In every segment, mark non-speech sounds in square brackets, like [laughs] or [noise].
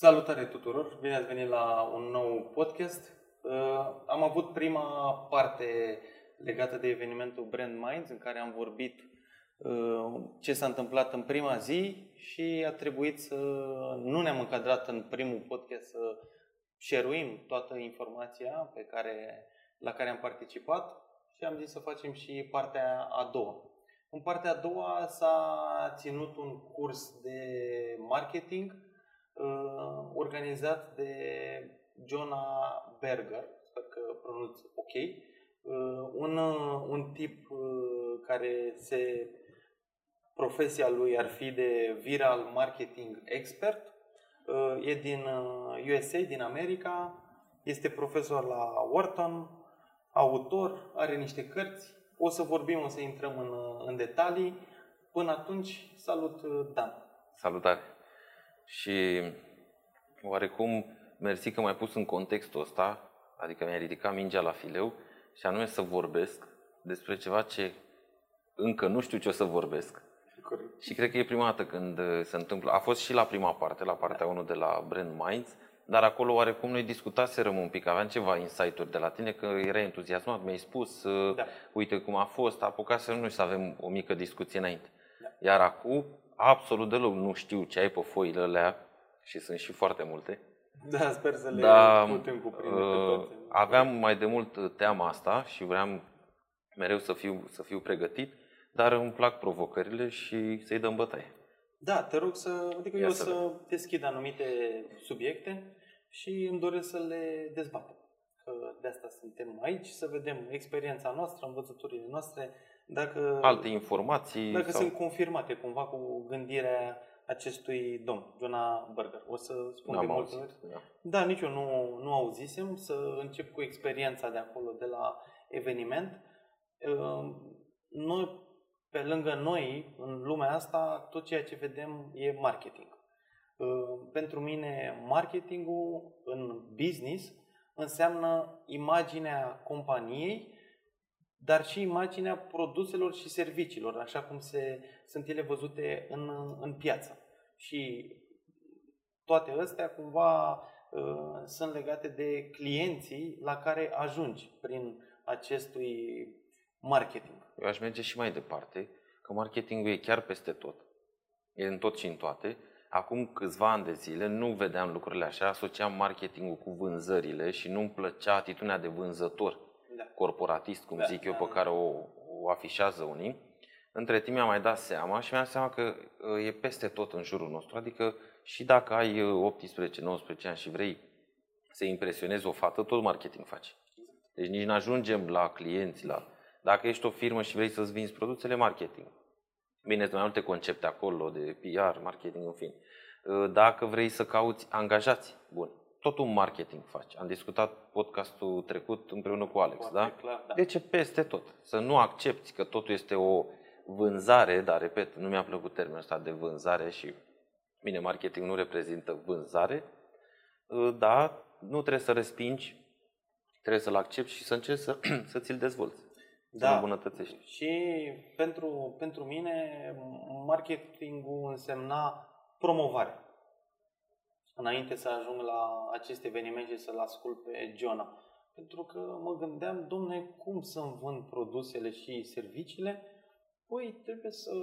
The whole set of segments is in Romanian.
Salutare tuturor! Bine ați venit la un nou podcast. Uh, am avut prima parte legată de evenimentul Brand Minds, în care am vorbit uh, ce s-a întâmplat în prima zi și a trebuit să nu ne-am încadrat în primul podcast să share toată informația pe care, la care am participat și am zis să facem și partea a doua. În partea a doua s-a ținut un curs de marketing uh, organizat de Jonah Berger, sper că pronunț ok, uh, un, uh, un tip uh, care se profesia lui ar fi de viral marketing expert. Uh, e din USA, uh, din America, este profesor la Wharton, autor, are niște cărți. O să vorbim, o să intrăm în, în detalii. Până atunci, salut Dan! Salutare! Și oarecum, mersi că m-ai pus în contextul ăsta, adică mi-ai ridicat mingea la fileu, și anume să vorbesc despre ceva ce încă nu știu ce o să vorbesc. Corect. Și cred că e prima dată când se întâmplă. A fost și la prima parte, la partea 1 de la Brand Minds, dar acolo oarecum noi discutaserăm un pic, aveam ceva insight-uri de la tine, că erai entuziasmat, mi-ai spus, da. uite cum a fost, apucasem noi să avem o mică discuție înainte. Da. Iar acum, absolut deloc nu știu ce ai pe foile alea, și sunt și foarte multe. Da, sper să le da, putem cuprinde uh, pe toate. Aveam mai de mult teama asta și vreau mereu să fiu, să fiu pregătit, dar îmi plac provocările și să-i dăm bătaie. Da, te rog să, adică Ia eu să, să deschid anumite subiecte și îmi doresc să le dezbatem. Că de asta suntem aici, să vedem experiența noastră, învățăturile noastre, dacă... Alte informații. Dacă sau... sunt confirmate cumva cu gândirea acestui domn, Jonah Berger. O să spun de multe ori. Da. da, nici eu nu, nu auzisem. Să încep cu experiența de acolo, de la eveniment. Ehm, noi, pe lângă noi, în lumea asta, tot ceea ce vedem e marketing. Ehm, pentru mine, marketingul în business înseamnă imaginea companiei, dar și imaginea produselor și serviciilor, așa cum se, sunt ele văzute în, în piață. Și toate astea cumva uh, sunt legate de clienții la care ajungi prin acestui marketing. Eu aș merge și mai departe, că marketingul e chiar peste tot. E în tot și în toate. Acum câțiva ani de zile nu vedeam lucrurile așa, asociam marketingul cu vânzările și nu-mi plăcea atitudinea de vânzător da. corporatist, cum da, zic eu, da, pe care o, o afișează unii. Între timp mi-am mai dat seama și mi-am dat seama că uh, e peste tot în jurul nostru. Adică și dacă ai 18-19 uh, ani și vrei să impresionezi o fată, tot marketing faci. Deci nici nu ajungem la clienți, la... Dacă ești o firmă și vrei să-ți vinzi produsele, marketing. Bine, sunt mai multe concepte acolo de PR, marketing, în fin. Uh, dacă vrei să cauți angajați, bun, tot un marketing faci. Am discutat podcastul trecut împreună cu Alex, Foarte da? Clar, da? Deci peste tot. Să nu accepti că totul este o vânzare, dar repet, nu mi-a plăcut termenul ăsta de vânzare și bine, marketing nu reprezintă vânzare, ă, dar nu trebuie să respingi, trebuie să-l accepti și să încerci să, [clears throat] să ți-l dezvolți, da. să îmbunătățești. Și pentru, pentru mine marketingul însemna promovare. Înainte să ajung la acest eveniment și să-l ascult pe Jonah. Pentru că mă gândeam, domne, cum să-mi vând produsele și serviciile Păi trebuie să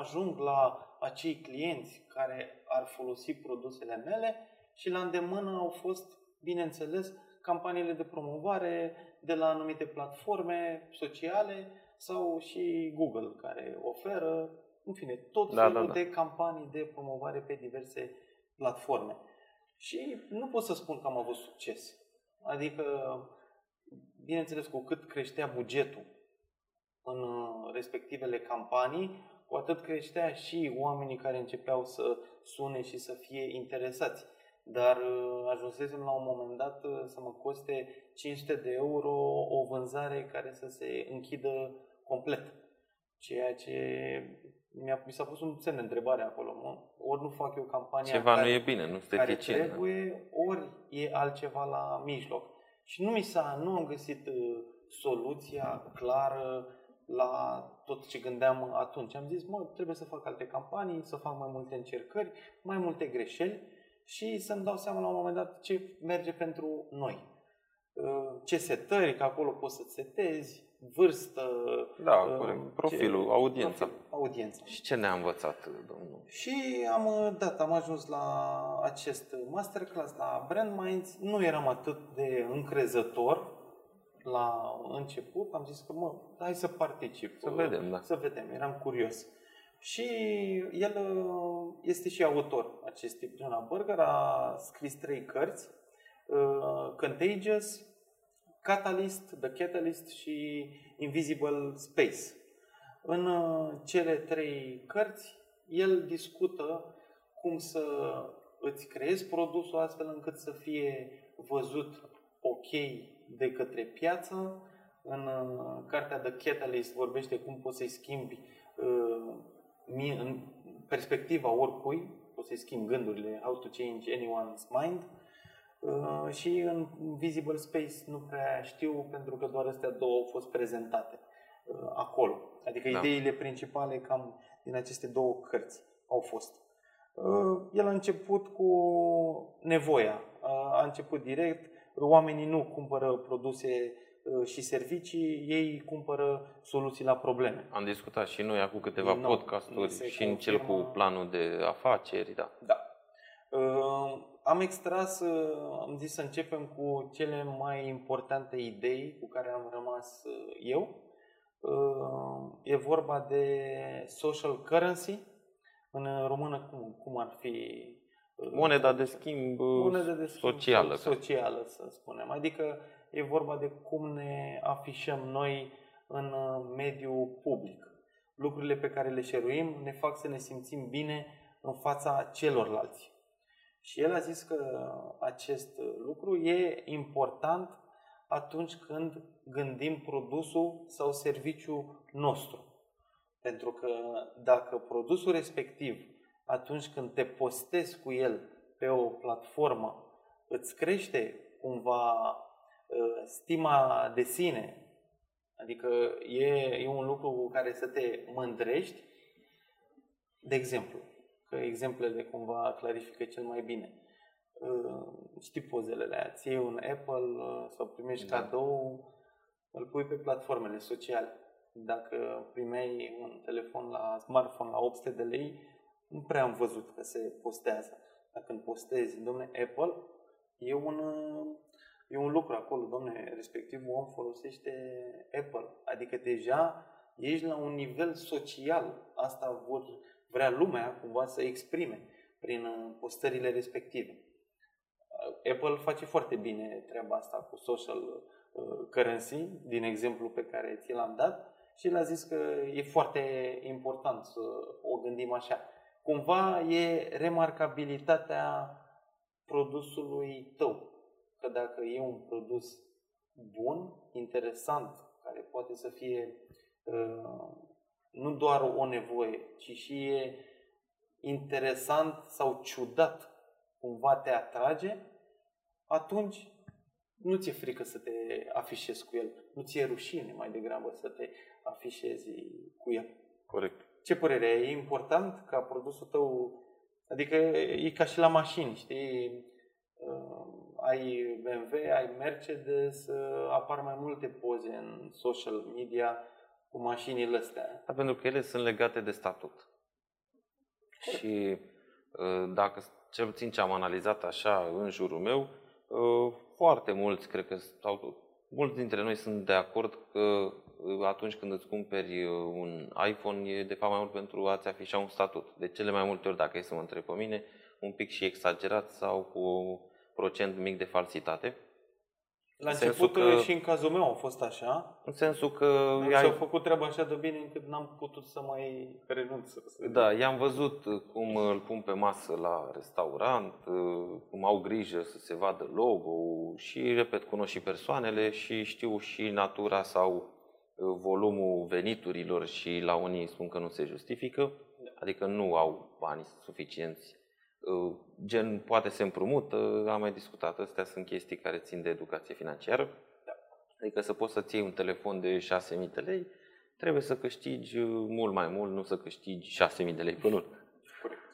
ajung la acei clienți care ar folosi produsele mele și la îndemână au fost, bineînțeles, campaniile de promovare de la anumite platforme sociale sau și Google care oferă, în fine, tot da, felul da, da. de campanii de promovare pe diverse platforme. Și nu pot să spun că am avut succes. Adică, bineînțeles, cu cât creștea bugetul în uh, respectivele campanii, cu atât creștea și oamenii care începeau să sune și să fie interesați. Dar uh, ajunsesem la un moment dat uh, să mă coste 500 de euro o vânzare care să se închidă complet. Ceea ce mi-a, mi s-a pus un semn de întrebare acolo. Mă. Ori nu fac eu campania Ceva care, nu e bine, nu este care eficient, trebuie, ori e altceva la mijloc. Și nu mi s-a, nu am găsit soluția clară la tot ce gândeam atunci. Am zis, mă, trebuie să fac alte campanii, să fac mai multe încercări, mai multe greșeli și să-mi dau seama la un moment dat ce merge pentru noi. Uh, ce setări, că acolo poți să setezi, vârstă. Da, uh, corect. Profilul, ce, audiența. Profil, audiența. Și ce ne-a învățat, domnul? Și am uh, dat, am ajuns la acest masterclass la Brand Minds. Nu eram atât de încrezător la început. Am zis că, mă, hai să particip. Să vedem, da. Să vedem, eram curios. Și el este și autor acestui Jonah Berger, a scris trei cărți, Contagious, Catalyst, The Catalyst și Invisible Space. În uh, cele trei cărți, el discută cum să îți creezi produsul astfel încât să fie văzut ok de către piață. În uh, cartea The Catalyst vorbește cum poți să-i schimbi uh, în perspectiva oricui, poți să-i schimbi gândurile, how to change anyone's mind. Uh, și în Visible Space nu prea știu pentru că doar astea două au fost prezentate uh, acolo. Adică da. ideile principale cam din aceste două cărți au fost. Uh, el a început cu nevoia. A început direct. Oamenii nu cumpără produse și servicii, ei cumpără soluții la probleme. Am discutat și noi acum câteva no, podcasturi și în cel cu planul de afaceri, da. Da. Am extras, uh, am zis să începem cu cele mai importante idei cu care am rămas uh, eu. Uh, e vorba de social currency, în română cum, cum ar fi? Moneda de schimb, moneda de schimb socială. Socială, să spunem. Adică e vorba de cum ne afișăm noi în mediul public. Lucrurile pe care le șeruim ne fac să ne simțim bine în fața celorlalți. Și el a zis că acest lucru e important atunci când gândim produsul sau serviciul nostru. Pentru că dacă produsul respectiv, atunci când te postezi cu el pe o platformă, îți crește cumva ă, stima de sine, adică e, e un lucru cu care să te mândrești, de exemplu, că exemplele cumva clarifică cel mai bine. Uh, știi pozele alea, ți un Apple uh, sau primești da. cadou, îl pui pe platformele sociale. Dacă primeai un telefon la smartphone la 800 de lei, nu prea am văzut că se postează. Dacă când postezi, domne, Apple, e un, e un lucru acolo, domne, respectiv om folosește Apple. Adică deja ești la un nivel social. Asta vor vrea lumea cumva să exprime prin uh, postările respective. Uh, Apple face foarte bine treaba asta cu social uh, currency, din exemplu pe care ți l-am dat, și el a zis că e foarte important să o gândim așa. Cumva e remarcabilitatea produsului tău. Că dacă e un produs bun, interesant, care poate să fie nu doar o nevoie, ci și e interesant sau ciudat, cumva te atrage, atunci nu ți-e frică să te afișezi cu el. Nu ți-e rușine mai degrabă să te afișezi cu el. Corect. Ce părere ai? E important ca produsul tău, adică e ca și la mașini, știi? Uh, ai BMW, ai Mercedes, uh, apar mai multe poze în social media cu mașinile astea. Da, pentru că ele sunt legate de statut. Și ă, dacă cel puțin ce am analizat așa în jurul meu, ă, foarte mulți, cred că, sau mulți dintre noi sunt de acord că ă, atunci când îți cumperi un iPhone e de fapt mai mult pentru a-ți afișa un statut. De cele mai multe ori, dacă e să mă întreb pe mine, un pic și exagerat sau cu un procent mic de falsitate. La început că, și în cazul meu a fost așa. În sensul că... Și ai... făcut treaba așa de bine încât n-am putut să mai renunț. Da, i-am văzut cum îl pun pe masă la restaurant, cum au grijă să se vadă logo și, repet, cunosc și persoanele și știu și natura sau uh, volumul veniturilor și la unii spun că nu se justifică, adică nu au bani suficienți Uh, gen poate se împrumută, am mai discutat, astea sunt chestii care țin de educație financiară. Da. Adică să poți să-ți iei un telefon de 6.000 de lei, trebuie să câștigi uh, mult mai mult, nu să câștigi 6.000 de lei pe lună.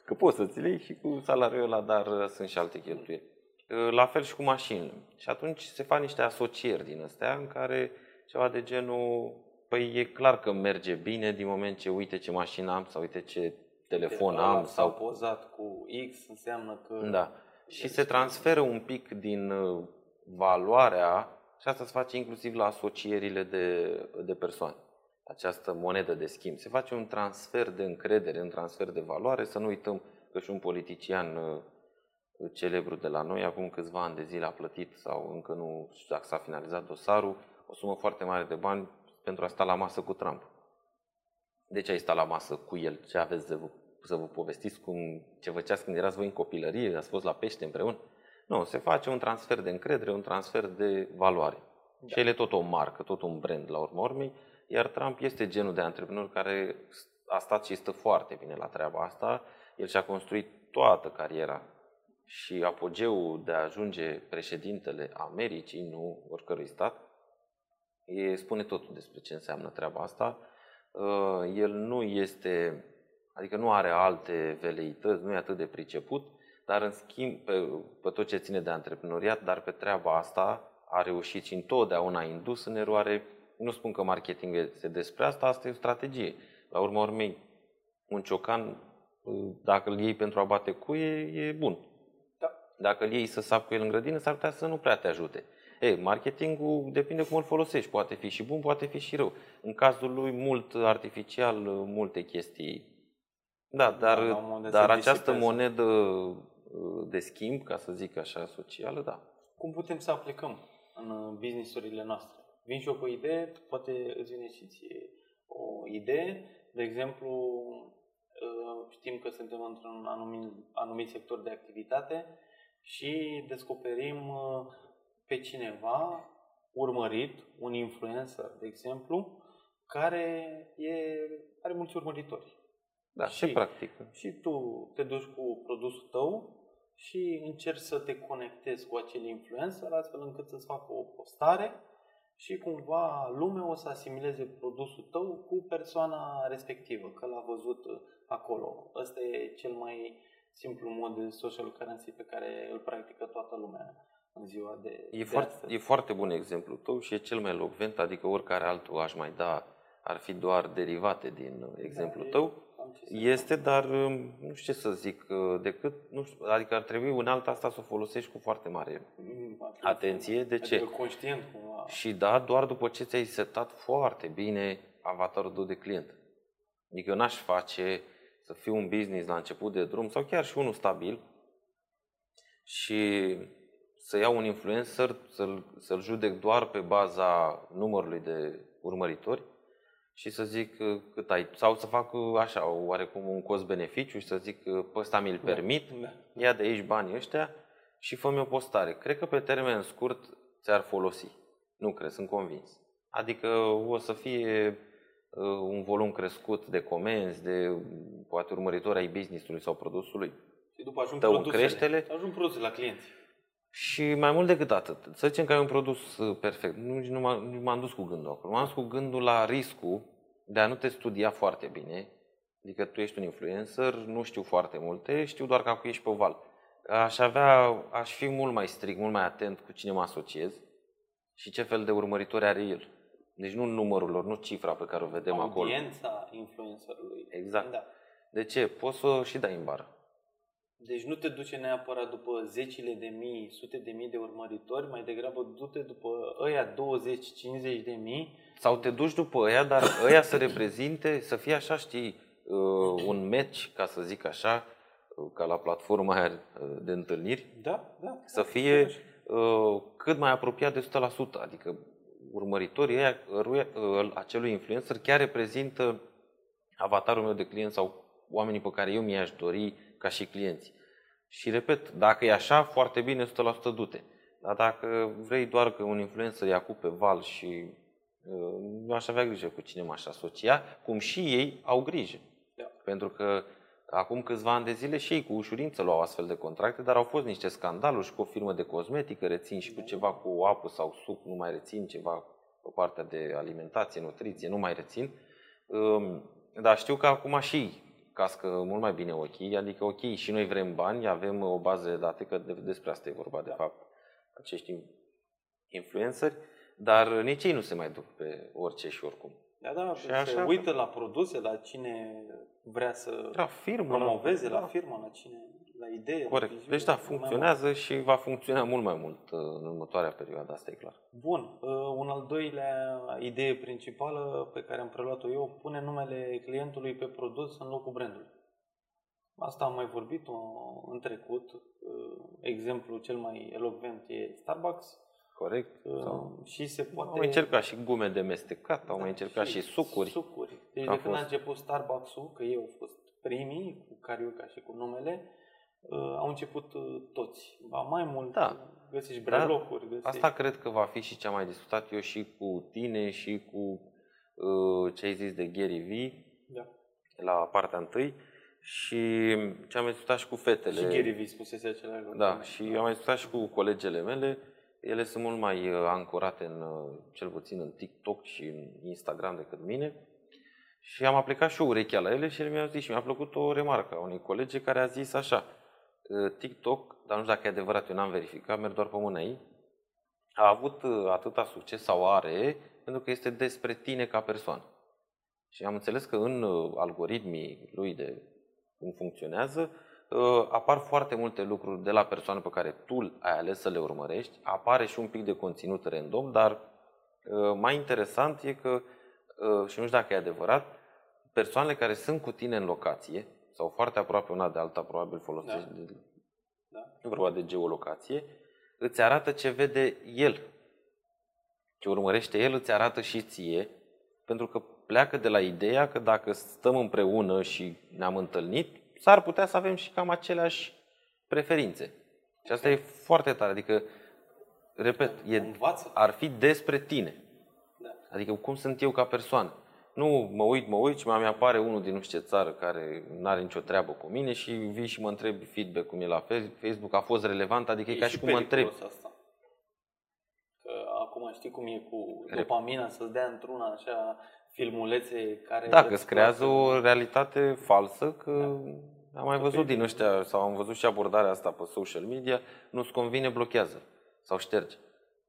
Că poți să ți iei și cu salariul ăla, dar sunt și alte cheltuieli. La fel și cu mașinile. Și atunci se fac niște asocieri din astea în care ceva de genul, păi e clar că merge bine din moment ce uite ce mașină am sau uite ce telefon De am. sau pozat cu X înseamnă că... Da. Și se transferă un pic din uh, valoarea, și asta se face inclusiv la asocierile de, de persoane, această monedă de schimb. Se face un transfer de încredere, un transfer de valoare, să nu uităm că și un politician uh, celebru de la noi, acum câțiva ani de zile a plătit sau încă nu știu dacă s-a finalizat dosarul, o sumă foarte mare de bani pentru a sta la masă cu Trump. De ce ai stat la masă cu el? Ce aveți de vă, să vă povestiți cum ce făceați când erați voi în copilărie, ați fost la pește împreună? Nu, se face un transfer de încredere, un transfer de valoare. Da. Și el e tot o marcă, tot un brand la urmă urmei, iar Trump este genul de antreprenor care a stat și stă foarte bine la treaba asta. El și-a construit toată cariera și apogeul de a ajunge președintele Americii, nu oricărui stat, e, spune totul despre ce înseamnă treaba asta. Uh, el nu este, adică nu are alte veleități, nu e atât de priceput, dar în schimb, pe, pe tot ce ține de antreprenoriat, dar pe treaba asta a reușit și întotdeauna a indus în eroare. Nu spun că marketing este despre asta, asta e o strategie. La urma urmei, un ciocan, uh, dacă îl iei pentru a bate cuie, e bun. Da. Dacă îl iei să sap cu el în grădină, s-ar putea să nu prea te ajute. Ei, marketingul depinde cum îl folosești. Poate fi și bun, poate fi și rău. În cazul lui, mult artificial, multe chestii. Da, dar, da, dar această monedă uh, de schimb, ca să zic așa, socială, da. Cum putem să aplicăm în businessurile noastre? Vin și eu cu o idee, poate îți vine și ție o idee. De exemplu, uh, știm că suntem într-un anumit, anumit sector de activitate și descoperim uh, pe cineva urmărit, un influencer, de exemplu, care e, are mulți urmăritori. Da, și, se practică. Și tu te duci cu produsul tău și încerci să te conectezi cu acel influencer astfel încât să-ți facă o postare și cumva lumea o să asimileze produsul tău cu persoana respectivă, că l-a văzut acolo. Ăsta e cel mai simplu mod de social currency pe care îl practică toată lumea în ziua de, e de foarte, astăzi. E foarte bun exemplu tău și e cel mai locvent, adică oricare altul aș mai da, ar fi doar derivate din da, exemplul da, tău. Este, dar um, nu știu ce să zic, uh, decât, nu știu, adică ar trebui un alt asta să o folosești cu foarte mare mm, atenție. De ce? Adică conștient cumva. Și da, doar după ce ți-ai setat foarte bine avatarul tău de client. Adică eu n-aș face să fiu un business la început de drum sau chiar și unul stabil și să iau un influencer, să-l, să-l judec doar pe baza numărului de urmăritori și să zic uh, cât ai, sau să fac uh, așa, oarecum un cost-beneficiu și să zic uh, pe ăsta mi-l da, permit, da. ia de aici banii ăștia și fă-mi o postare. Cred că pe termen scurt ți-ar folosi. Nu cred, sunt convins. Adică o să fie un volum crescut de comenzi, de poate urmăritori ai business-ului sau produsului. Și după ajung tău produsele, creștele, ajung produsele la clienți. Și mai mult decât atât, să zicem că ai un produs uh, perfect. Nu, nu, m-am, nu m-am dus cu gândul acolo. M-am dus cu gândul la riscul de a nu te studia foarte bine. Adică tu ești un influencer, nu știu foarte multe, știu doar că acum ești pe val. Aș avea, aș fi mult mai strict, mult mai atent cu cine mă asociez și ce fel de urmăritori are el. Deci nu numărul lor, nu cifra pe care o vedem Audiența acolo. Audiența influencerului. Exact. Da. De ce? Poți să și dai în bară. Deci nu te duce neapărat după zecile de mii, sute de mii de urmăritori, mai degrabă du-te după ăia 20-50 de mii. Sau te duci după ăia, dar ăia să reprezinte, să fie așa, știi, uh, un match, ca să zic așa, uh, ca la platforma aia uh, de întâlniri. Da, da. Să fie cât mai apropiat de 100%, adică urmăritorii ăia, acelui influencer chiar reprezintă avatarul meu de client sau oamenii pe care eu mi-aș dori ca și clienți. Și repet, dacă e așa, foarte bine, 100% du-te. Dar dacă vrei doar că un influencer ia cu pe val și uh, nu aș avea grijă cu cine m-aș asocia, cum și ei au grijă. Da. Pentru că acum câțiva ani de zile și ei cu ușurință luau astfel de contracte, dar au fost niște scandaluri și cu o firmă de cosmetică rețin și cu ceva cu apă sau suc, nu mai rețin ceva pe partea de alimentație, nutriție, nu mai rețin. Um, dar știu că acum și cască mult mai bine ochii, adică ok, și noi vrem bani, avem o bază de date, că despre asta e vorba de fapt, acești influenceri, dar nici ei nu se mai duc pe orice și oricum. Da, da, Și se așa- uită la produse, la cine vrea să La firmă, promoveze, la, la firmă, la cine, la idee. la Corect. viziune, Deci da, mai funcționează și va funcționa mult mai mult uh, în următoarea perioadă, asta e clar. Bun, uh, un al doilea idee principală pe care am preluat-o eu, pune numele clientului pe produs în locul brandului. Asta am mai vorbit în trecut. Uh, Exemplul cel mai elocvent e Starbucks Corect? uh, Sau... și se poate... Au mai încercat și gume de mestecat, au Da, mai încercat și, sucuri. sucuri. Deci A de când a fost. început Starbucks-ul, că ei au fost primii, cu Carioca și cu numele, uh, au început uh, toți. Ba mai mult, Da. găsești Da. brelocuri, găsești... Asta cred că va fi și ce am mai discutat eu și cu tine și cu uh, ce ai zis de Gary V Da. la partea întâi și ce am mai discutat și cu fetele. Și Gary Vee spusese același lucru. Da, și am mai discutat și cu colegele mele. Ele sunt mult mai uh, ancorate în, uh, cel puțin în TikTok și în Instagram decât mine. Și am aplicat și eu urechea la ele și ele mi-au zis și mi-a plăcut o remarcă a unui colege care a zis așa uh, TikTok, dar nu știu dacă e adevărat, eu n-am verificat, merg doar pe mâna ei, a avut uh, atâta succes sau are pentru că este despre tine ca persoană. Și am înțeles că în uh, algoritmii lui de cum funcționează, uh, apar foarte multe lucruri de la persoană pe care tu ai ales să le urmărești, apare și un pic de conținut random, dar uh, mai interesant e că, uh, și nu știu dacă e adevărat, persoanele care sunt cu tine în locație, sau foarte aproape una de alta, probabil folosești, Da. de, Da. e vorba de geolocație, îți arată ce vede el. Ce urmărește el îți arată și ție, pentru că pleacă de la ideea că dacă stăm împreună și ne-am întâlnit, s-ar putea să avem și cam aceleași preferințe. Și asta e foarte tare, adică, repet, e, Învață. ar fi despre tine. Da. Adică cum sunt eu ca persoană. Nu mă uit, mă uit și mai apare unul din nu știu ce țară care nu are nicio treabă cu mine și vii și mă întrebi feedback cum e la Fe- Facebook, a fost relevant, adică e, ca și cum mă întreb. periculos Asta. Că acum știi cum e cu dopamina să-ți dea într-una așa filmulețe care... Da, că îți îți creează place. o realitate falsă, că am mai Că văzut pe- din ăștia, sau am văzut și abordarea asta pe social media, nu-ți convine, blochează sau șterge.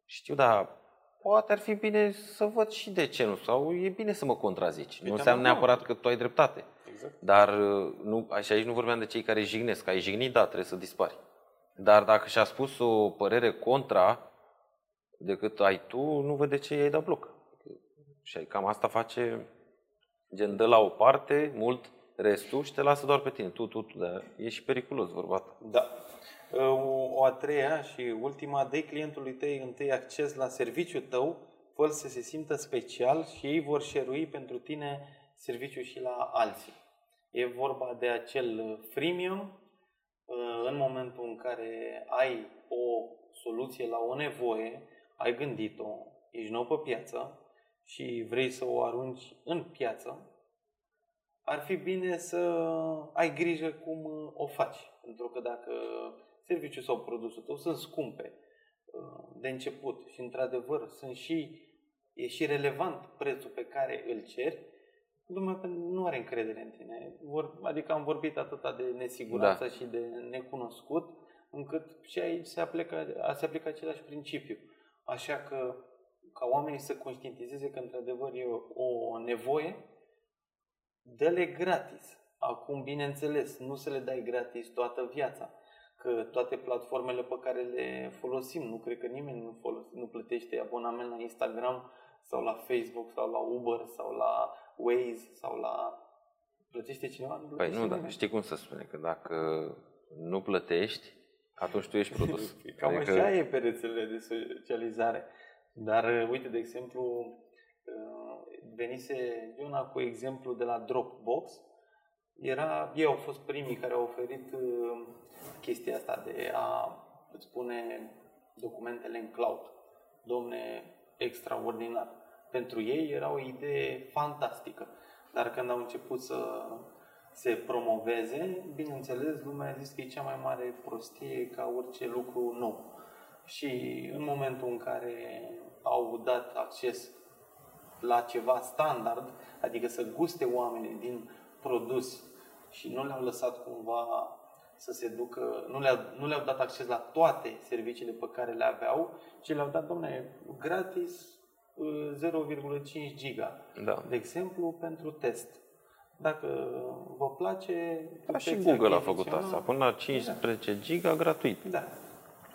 Știu, dar poate ar fi bine să văd și de ce nu, sau e bine să mă contrazici. Nu te-am înseamnă dat neapărat că tu ai dreptate. Exact. Dar uh, nu, și aici nu vorbeam de cei care jignesc. Ai jignit, da, trebuie să dispari. Dar dacă și-a spus o părere contra decât ai tu, nu văd de ce i-ai dat bloc. Și cam asta face, gen, dă la o parte mult restul și te lasă doar pe tine. Tu, tu, tu, dar e și periculos vorba ta. Da. O, o a treia și ultima, dă clientului tău întâi acces la serviciul tău, fă să se simtă special și ei vor șerui pentru tine serviciul și la alții. E vorba de acel freemium în momentul în care ai o soluție la o nevoie, ai gândit-o, ești nou pe piață și vrei să o arunci în piață, ar fi bine să ai grijă cum uh, o faci. Pentru că dacă serviciul sau produsul tău sunt scumpe uh, de început și într-adevăr sunt și, e și relevant prețul pe care îl ceri, lumea nu are încredere în tine. Vor, adică am vorbit atâta de nesiguranță Da. și de necunoscut, încât și aici se aplică, se aplică același principiu. Așa că ca oamenii să conștientizeze că într-adevăr e o nevoie, dă-le gratis. Acum, bineînțeles, nu să le dai gratis toată viața, că toate platformele pe care le folosim, nu cred că nimeni nu, folos, nu plătește abonament la Instagram sau la Facebook sau la Uber sau la Waze sau la... Plătește cineva? Nu Păi plătește nu, dar nimeni. știi cum să spune, că dacă nu plătești, atunci tu ești produs. [laughs] Cam Adică- așa e pe rețelele de socializare. Dar, uh, uite, de exemplu, uh, venise Iona cu exemplu de la Dropbox. Era, ei au fost primii care au oferit uh, chestia asta de a îți pune documentele în cloud. Domne, extraordinar. Pentru ei era o idee fantastică. Dar când au început să se promoveze, bineînțeles, lumea a zis că e cea mai mare prostie ca orice lucru nou. Și în momentul în care au dat acces la ceva standard, adică să guste oamenii din produs și nu le-au lăsat cumva să se ducă, nu le-au, nu le-au dat acces la toate serviciile pe care le aveau, ci le-au dat, domne, gratis 0,5 giga, Da. de exemplu, pentru test. Dacă vă place... Da, și puteți Google a făcut achiziționa. asta. Până la 15 giga gratuit. Da.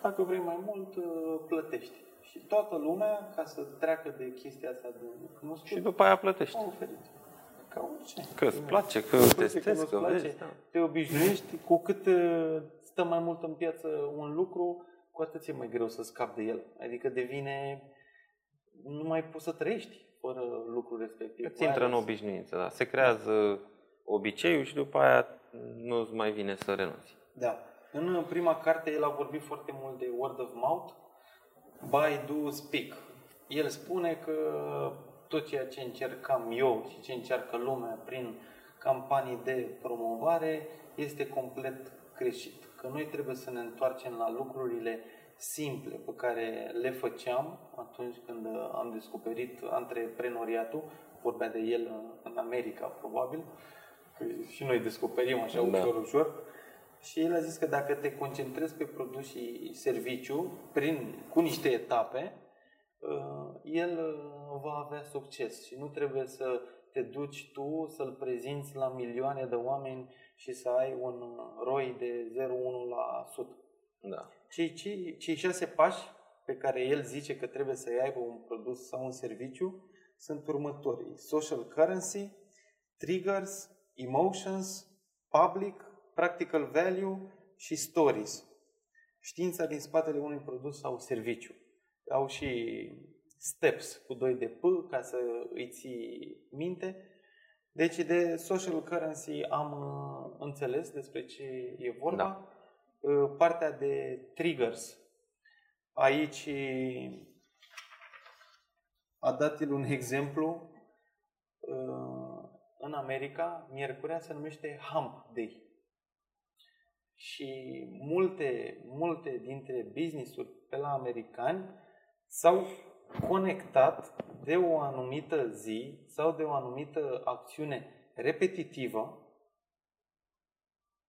Dacă vrei mai mult, uh, plătești. Și toată lumea, ca să treacă de chestia asta de cunoscut, Și după aia plătești. a oferit. Ca orice. Că îți place, că Îți place, testezi, nu-ți că place, vezi. Da. Te obișnuiești, cu cât uh, stă mai mult în piață un lucru, cu atât e mai greu să scapi de el. Adică devine, nu mai poți să trăiești fără lucrul respectiv. Îți intră în Mai ales- obișnuință, da. Se creează obiceiul și după aia nu-ți mai vine să renunți. Da. În prima carte el a vorbit foarte mult de word of mouth, buy, do, speak. El spune că tot ceea ce încercam eu și ce încearcă lumea prin campanii de promovare este complet greșit. Că noi trebuie să ne întoarcem la lucrurile simple pe care le făceam atunci când am descoperit antreprenoriatul, vorbea de el în America probabil, că și noi descoperim așa Da. ușor, ușor. Și el a zis că dacă te concentrezi pe produs și serviciu, prin, cu niște etape, uh, el uh, va avea succes și nu trebuie să te duci tu să-l prezinți la milioane de oameni și să ai un ROI de 0,1%. Da. Cei, cei, cei șase pași pe care el zice că trebuie să aibă un produs sau un serviciu sunt următorii. Social currency, triggers, emotions, public, practical value și stories. Știința din spatele unui produs sau serviciu. Au și steps cu 2 de P ca să îi ții minte. Deci de social currency am uh, înțeles despre ce e vorba. Da. Uh, Partea de triggers. Aici a dat el un exemplu. Uh, În America, miercurea se numește Hump Day. Și multe, multe dintre business-uri pe la americani s-au conectat de o anumită zi sau de o anumită acțiune repetitivă,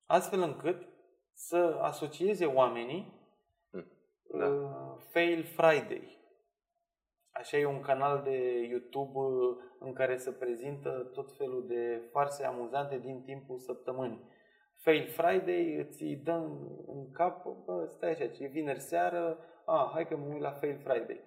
astfel încât să asocieze oamenii Da. uh, Fail Friday. Așa e un canal de YouTube uh, în care se prezintă tot felul de farse amuzante din timpul săptămânii. Fail Friday îți dă în, în cap, bă, stai așa, ce e vineri seară, a, hai că mă uit la Fail Friday.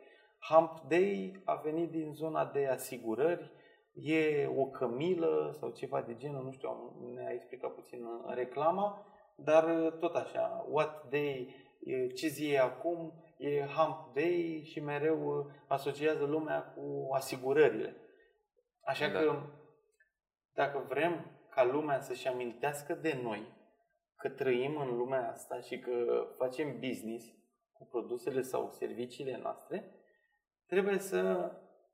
Hump Day a venit din zona de asigurări, e o cămilă sau ceva de genul, nu știu, am- ne-a explicat puțin în reclama, dar uh, tot așa, what day, e, ce zi e acum, e Hump Day și mereu uh, asociază lumea cu asigurările. Așa Da. că dacă vrem ca lumea să-și amintească de noi că trăim în lumea asta și că facem business cu produsele sau serviciile noastre, trebuie să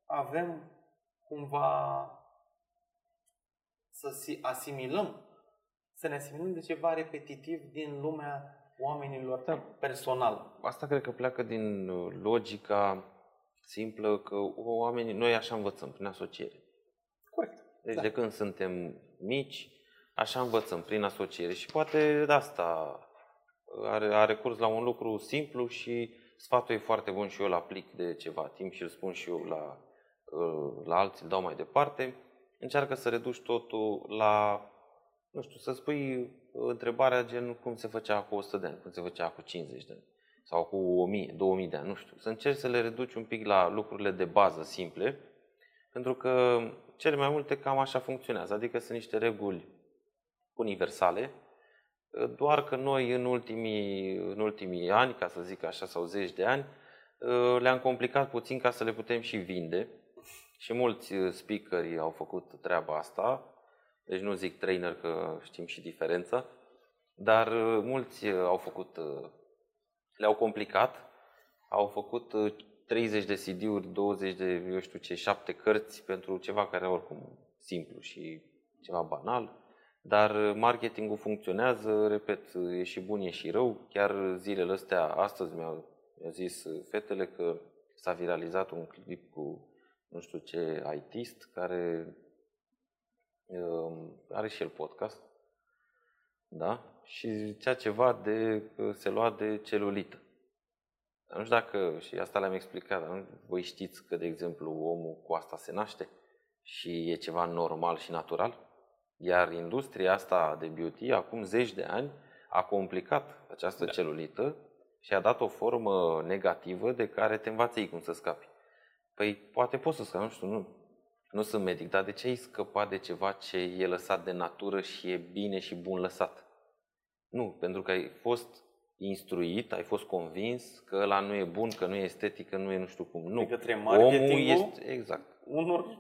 avem cumva să si- asimilăm, să ne asimilăm de ceva repetitiv din lumea oamenilor Da. personal. Asta cred că pleacă din uh, logica simplă că oamenii, noi așa învățăm, prin asociere. Corect. Deci Da. de când suntem mici, așa învățăm, prin asociere. Și poate de asta are, are curs la un lucru simplu și sfatul e foarte bun și eu îl aplic de ceva timp și îl spun și eu la, uh, la alții, îl dau mai departe. Încearcă să reduci totul la, nu știu, să spui întrebarea gen cum se făcea cu 100 de ani, cum se făcea cu 50 de ani sau cu 1000, 2000 de ani, nu știu. Să încerci să le reduci un pic la lucrurile de bază simple, pentru că cele mai multe cam așa funcționează, adică sunt niște reguli universale, doar că noi în ultimii, în ultimii ani, ca să zic așa, sau zeci de ani, le-am complicat puțin ca să le putem și vinde. Și mulți speakeri au făcut treaba asta, deci nu zic trainer că știm și diferența, dar mulți au făcut, le-au complicat, au făcut 30 de CD-uri, 20 de, eu știu ce, 7 cărți pentru ceva care oricum simplu și ceva banal. Dar marketingul funcționează, repet, e și bun, e și rău. Chiar zilele astea, astăzi mi-au, mi zis fetele că s-a viralizat un clip cu nu știu ce ITist care um, are și el podcast da? și zicea ceva de că se lua de celulită. Dar nu știu dacă, și asta le-am explicat, dar nu, voi știți că, de exemplu, omul cu asta se naște și e ceva normal și natural? Iar industria asta de beauty, acum zeci de ani, a complicat această da. celulită și a dat o formă negativă de care te învață ei cum să scapi. Păi poate poți să scapi, nu știu, nu, nu sunt medic, dar de ce ai scăpat de ceva ce e lăsat de natură și e bine și bun lăsat? Nu, pentru că ai fost instruit, ai fost convins că ăla nu e bun, că nu e estetic, că nu e nu știu cum. Nu. De către Omul este, exact. Unor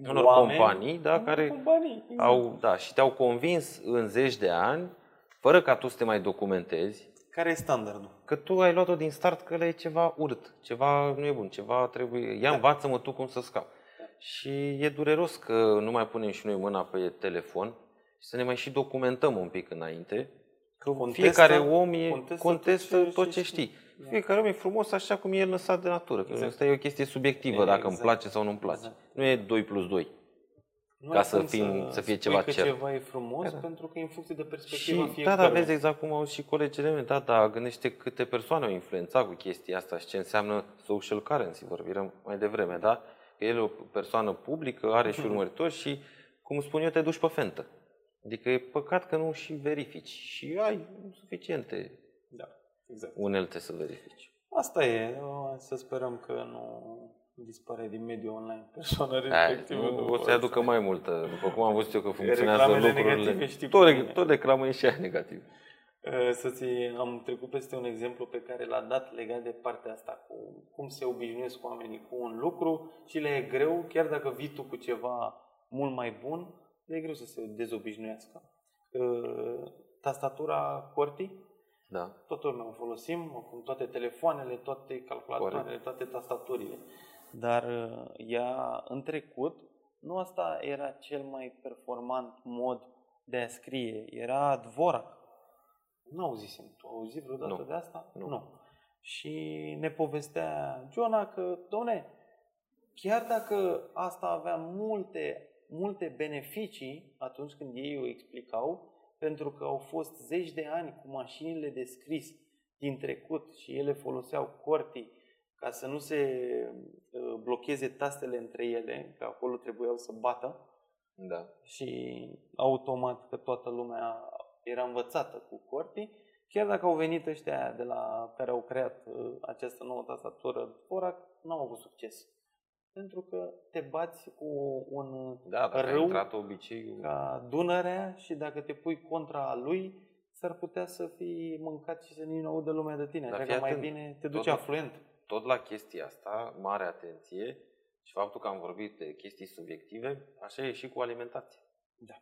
unor oameni, companii, da, care companii, exact. au, da, și te-au convins în zeci de ani, fără ca tu să te mai documentezi. Care e standardul? Că tu ai luat-o din start că le e ceva urât, ceva nu e bun, ceva trebuie, ia da. învață-mă tu cum să scap. Da. Și e dureros că nu mai punem și noi mâna pe telefon și să ne mai și documentăm un pic înainte, că contestă, fiecare om e, contestă, contestă tot ce, tot ce știi. știi. Da. Fiecare om e frumos așa cum e lăsat de natură. Că exact. asta e o chestie subiectivă, exact. dacă îmi place sau nu îmi place. Exact. Nu e 2 plus 2. Nu ca să, fim, să, să fie ceva că cer. ceva e frumos da. pentru că e în funcție de perspectiva și, fiecare. Da, da, vezi exact cum au și colegele mele. Da, da, gândește câte persoane au influențat cu chestia asta și ce înseamnă social currency, vorbim mai devreme, da? Că el e o persoană publică, are și mhm. urmăritori și, cum spun eu, te duci pe fentă. Adică e păcat că nu și verifici și ai suficiente da, exact. unelte să verifici. Asta e, să sperăm că nu dispare din mediul online persoana respectivă. Nu, o să aducă mai multă, după cum am văzut eu că funcționează lucrurile. Negative, tot, tot reclamă e și aia negativ. Să-ți, am trecut peste un exemplu pe care l-a dat legat de partea asta, cu cum se obișnuiesc oamenii cu un lucru și le e greu, chiar dacă vii tu cu ceva mult mai bun, le e greu să se dezobișnuiască. Tastatura QWERTY, da. toată lumea o folosim, acum toate telefoanele, toate calculatoarele, Corect. toate tastaturile. Dar ea, în trecut, nu asta era cel mai performant mod de a scrie, era Dvorak. Nu auzisem. Tu auzit vreodată nu. de asta? Nu. nu. Și ne povestea Joana că, domne, chiar dacă asta avea multe multe beneficii atunci când ei o explicau, pentru că au fost zeci de ani cu mașinile de scris din trecut și ele foloseau cortii ca să nu se uh, blocheze tastele între ele, că acolo trebuiau să bată. Da. Și automat că toată lumea era învățată cu cortii, chiar dacă au venit ăștia de la care au creat uh, această nouă tastatură Forac, nu au avut succes pentru că te bați cu un da, dacă râu intrat obiceiul... ca Dunărea și dacă te pui contra lui, s-ar putea să fii mâncat și să nu audă lumea de tine. Așa că mai bine te duci tot, afluent. Tot la chestia asta, mare atenție și faptul că am vorbit de chestii subiective, așa e și cu alimentația. Da.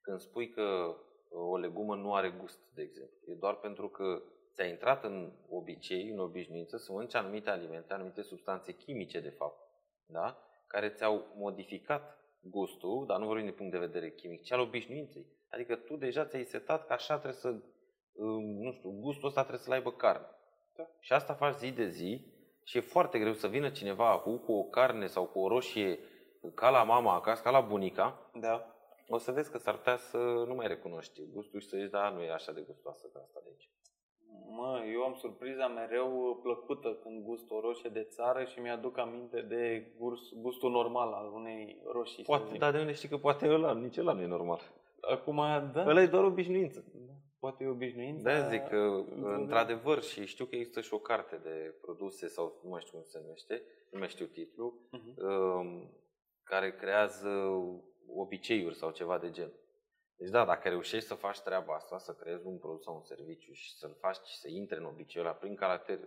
Când spui că o legumă nu are gust, de exemplu, e doar pentru că ți-a intrat în obicei, în obișnuință, să mănânci anumite alimente, anumite substanțe chimice, de fapt, da? care ți-au modificat gustul, dar nu vorbim din punct de vedere chimic, ci al obișnuinței. Adică tu deja ți-ai setat că așa trebuie să, um, nu știu, gustul ăsta trebuie să-l aibă carne. Da. Și asta faci zi de zi și e foarte greu să vină cineva acum cu o carne sau cu o roșie ca la mama acasă, ca la bunica. Da. O să vezi că s-ar putea să nu mai recunoști gustul și să zici, da, nu e așa de gustoasă ca asta de aici. Mă, eu am surpriza mereu plăcută când gust o roșie de țară și mi-aduc aminte de gust, gustul normal al unei roșii. Poate, dar de unde știi că poate ăla, nici ăla nu e normal. Acum, da. Ăla e doar obișnuință. Da. Poate e obișnuință. Da, zic că, într-adevăr, și știu că există și o carte de produse, sau nu mai știu cum se numește, nu mai știu titlul, uh-huh. care creează obiceiuri sau ceva de genul. Deci da, dacă reușești să faci treaba asta, să creezi un produs sau un serviciu și să-l faci și să intre în obiceiul ăla prin caracter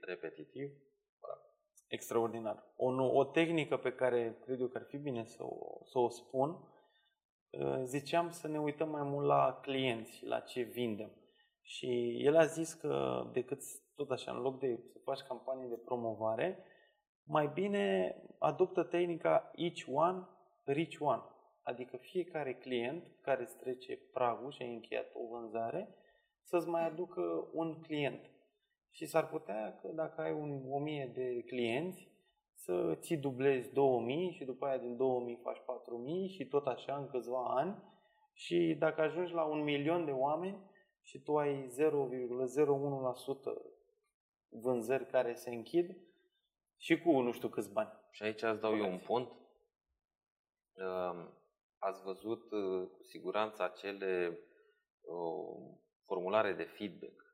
repetitiv, bravo. Extraordinar. O, o tehnică pe care cred eu că ar fi bine să o, să o spun, ă, ziceam să ne uităm mai mult la clienți, la ce vindem. Și el a zis că decât tot așa, în loc de să faci campanii de promovare, mai bine adoptă tehnica each one, reach one. Adică fiecare client care îți trece pragul și a încheiat o vânzare, să-ți mai aducă un client. Și s-ar putea că dacă ai un 1000 de clienți, să ți dublezi 2000 și după aia din 2000 faci 4000 și tot așa în câțiva ani Și dacă ajungi la un milion de oameni și tu ai 0,01% vânzări care se închid și cu nu știu câți bani. Și aici îți dau eu un pont. Ați văzut uh, cu siguranță acele uh, formulare de feedback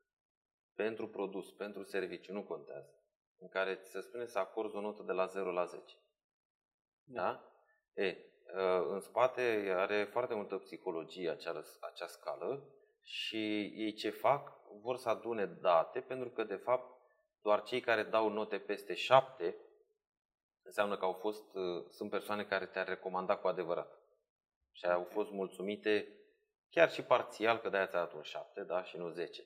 pentru produs, pentru serviciu, nu contează, în care ți se spune să acorzi o notă de la 0 la 10. Da? da? E, uh, în spate are foarte multă psihologie acea, acea scală și ei ce fac? Vor să adune date pentru că, de fapt, doar cei care dau note peste 7 înseamnă că au fost, uh, sunt persoane care te-ar recomanda cu adevărat. Și au fost mulțumite chiar și parțial, că de-aia ți-a dat un 7, da, și nu 10.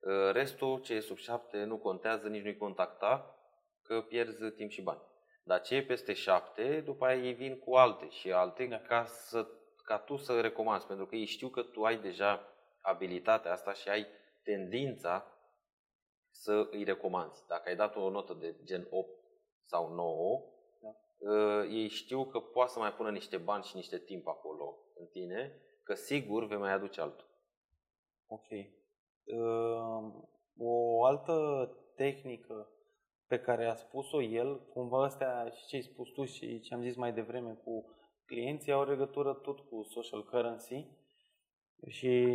Uh, restul, ce e sub 7, nu contează, nici nu-i contacta, că pierzi timp și bani. Dar ce e peste 7, după aia ei vin cu alte și alte da. ca, să, ca tu să recomanzi, pentru că ei știu că tu ai deja abilitatea asta și ai tendința să îi recomanzi. Dacă ai dat o notă de gen 8 sau 9, da. Uh, ei știu că poate să mai pună niște bani și niște timp acolo în tine, că sigur vei mai aduce altul. Ok. Uh, o altă tehnică pe care a spus-o el, cumva astea și ce ai spus tu și ce am zis mai devreme cu clienții au legătură tot cu social currency, și,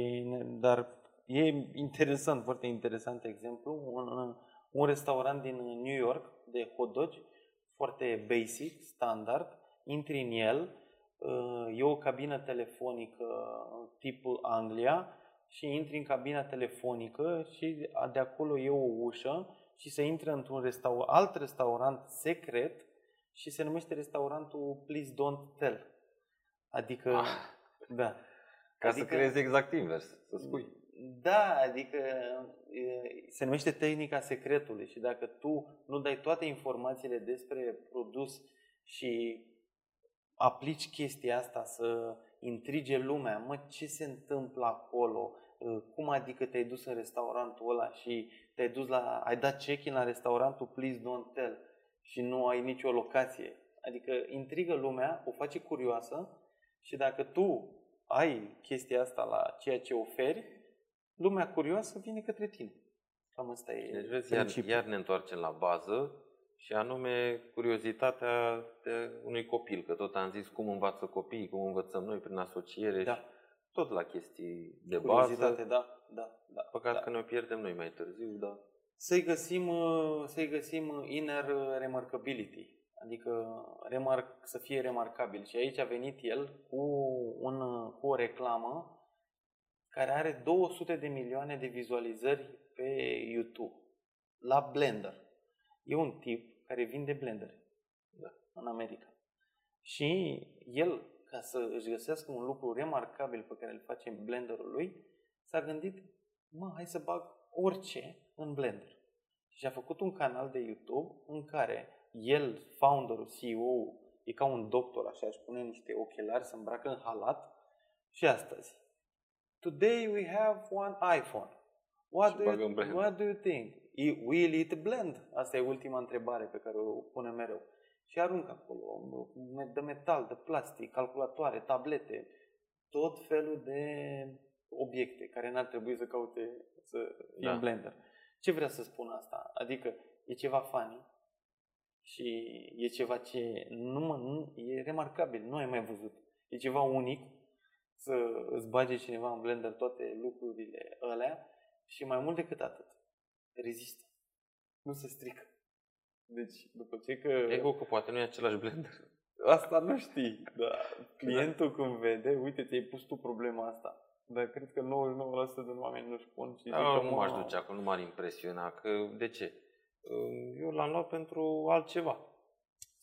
dar e interesant, foarte interesant exemplu, un, un restaurant din New York de hot dog, foarte basic, standard, intri în el, uh, e o cabină telefonică tipul Anglia și intri în cabina telefonică și de acolo e o ușă și se intră într-un restaurant, alt restaurant secret și se numește restaurantul Please Don't Tell. Adică, ah. da. Ca adică, să creezi exact invers, să spui. Da, adică se numește tehnica secretului și dacă tu nu dai toate informațiile despre produs și aplici chestia asta să intrige lumea, mă, ce se întâmplă acolo, cum adică te-ai dus în restaurantul ăla și te-ai dus la, ai dat check-in la restaurantul Please Don't Tell și nu ai nicio locație. Adică intrigă lumea, o face curioasă și dacă tu ai chestia asta la ceea ce oferi, lumea curioasă vine către tine. Cam asta e Deci vezi, iar, iar ne întoarcem la bază și anume curiozitatea de unui copil, că tot am zis cum învață copiii, cum învățăm noi prin asociere da. și tot la chestii de bază. da, da, da. Păcat da. că ne pierdem noi mai târziu, da. Să-i găsim, să-i găsim inner remarkability, adică remarc, să fie remarcabil. Și aici a venit el cu, un, cu o reclamă care are 200 de milioane de vizualizări pe YouTube, la Blender. E un tip care vinde Blender da, în America. Și el, ca să își găsească un lucru remarcabil pe care îl face în Blenderul lui, s-a gândit, mă, hai să bag orice în Blender. Și a făcut un canal de YouTube în care el, founderul, CEO, e ca un doctor, așa, își pune niște ochelari, se îmbracă în halat și astăzi. Today we have one iPhone. What, do you, what do you think? Will it blend? Asta e ultima întrebare pe care o pune mereu. Și aruncă acolo de metal, de plastic, calculatoare, tablete, tot felul de obiecte care n-ar trebui să caute să fie da. în Blender. Ce vrea să spun asta? Adică e ceva funny, și e ceva ce nu, mă, nu e remarcabil, nu ai mai văzut. E ceva unic să îți bage cineva în Blender toate lucrurile alea și mai mult decât atât, rezistă. Nu se strică. Deci, după ce că... Ego că poate nu e același Blender. Asta nu știi, da. Clientul când vede, uite, ți-ai pus tu problema asta. Dar cred că 99% din oameni nu-și pun și da, zic nu m-aș duce acolo, nu m-ar impresiona. Că, de ce? eu l-am luat pentru altceva.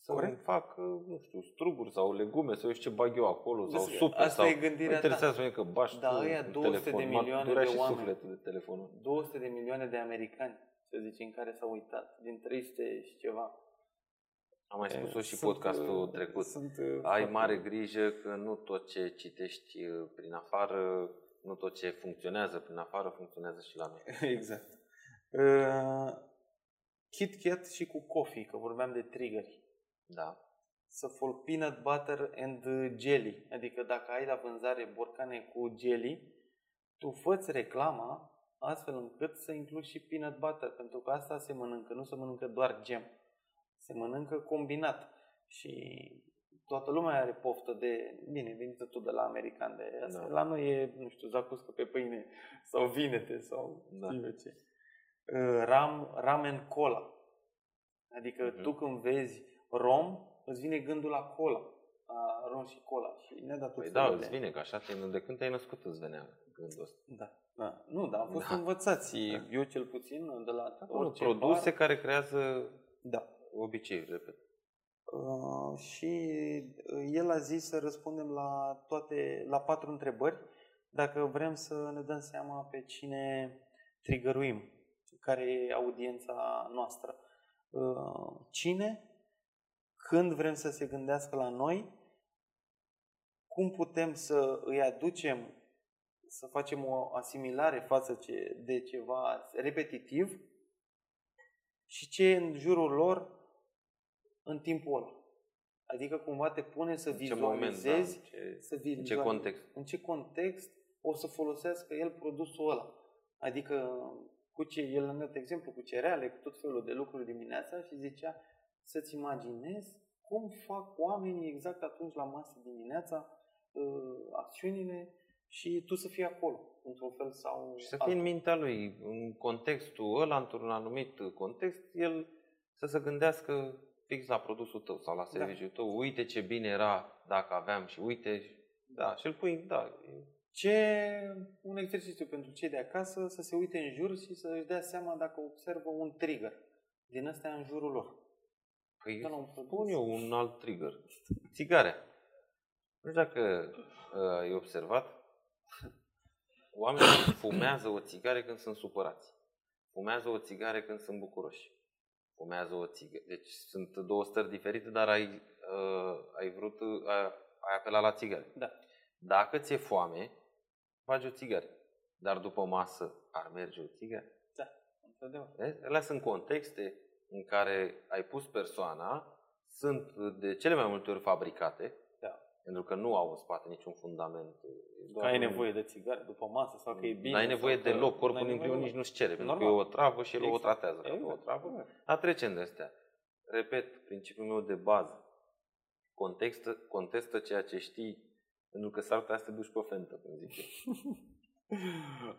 Să Corect. fac, nu știu, struguri sau legume, sau eu știu ce bag eu acolo, sau supe. Asta sau... e gândirea interesează ta. că bași da, ăia 200 telefon. de milioane de și oameni. sufletul de telefonul. 200 de milioane de americani, să zicem, care s-au uitat, din 300 și ceva. Am mai spus-o și sunt, podcastul trecut. Sunt, Ai mare grijă că nu tot ce citești uh, prin afară, nu tot ce funcționează prin afară, funcționează și la noi. [laughs] exact. Uh, KitKat și cu coffee, că vorbeam de triggeri. Da. să fol peanut butter and jelly. Adică dacă ai la vânzare borcane cu jelly, tu făți reclama astfel încât să inclui și peanut butter, pentru că asta se mănâncă, nu se mănâncă doar gem. Se mănâncă combinat. Și toată lumea are poftă de, bine, venită tu de la american, de asta. Da. La noi e, nu știu, zacuscă pe pâine sau vinete sau da. știu ce. Uh, ram, ramen cola. Adică uh-huh. tu când vezi rom, îți vine gândul la cola. La rom și cola. Și ne-a dat păi da, îți vine, că așa te, de când te-ai născut îți venea gândul ăsta. Da. da. Nu, dar am fost da. învățați. Da. Eu cel puțin de la da, orice Produse bar, care creează da. obicei, repet. Uh, și uh, el a zis să răspundem la toate, la patru întrebări, dacă vrem să ne dăm seama pe cine trigăruim, care e audiența noastră. Uh, cine, când vrem să se gândească la noi, cum putem să îi aducem să facem o asimilare față de ceva repetitiv și ce e în jurul lor în timpul ăla. Adică cumva te pune să vizualizezi, moment, da? ce, să vizualizezi, în ce context. În ce context o să folosească el produsul ăla. Adică cu ce, el a dat exemplu cu cereale, cu tot felul de lucruri dimineața și zicea să-ți imaginezi cum fac oamenii exact atunci la masă dimineața uh, acțiunile și tu să fii acolo, într-un fel sau Și să fii în mintea lui, în contextul ăla, într-un anumit context, el să se gândească fix la produsul tău sau la da. serviciul da. tău. Uite ce bine era dacă aveam și uite, da, și îl pui, da. Ce un exercițiu pentru cei de acasă să se uite în jur și să își dea seama dacă observă un trigger din ăsta în jurul lor. Păi spun eu un alt trigger. Țigare. Nu știu dacă uh, ai observat, [laughs] oamenii fumează o țigare când sunt supărați. Fumează o țigare când sunt bucuroși fumează o țigă. Deci sunt două stări diferite, dar ai, uh, ai vrut, uh, ai apelat la țigări. Da. Dacă ți-e foame, faci o țigări. Dar după masă ar merge o țigări? Da, întotdeauna. Alea sunt contexte în care ai pus persoana, sunt de cele mai multe ori fabricate, pentru că nu au în spate niciun fundament. Că ai nevoie de țigare după masă sau că e bine. N-ai nevoie de loc, corpul în primul nici nu-ți cere, pentru că e o travă și el exact. o tratează. E o travă. Dar trecem de astea. Repet, principiul meu de bază. Contextă, contestă ceea ce știi, pentru că s-ar putea să te duci pe fentă, cum zic eu. [laughs] [laughs]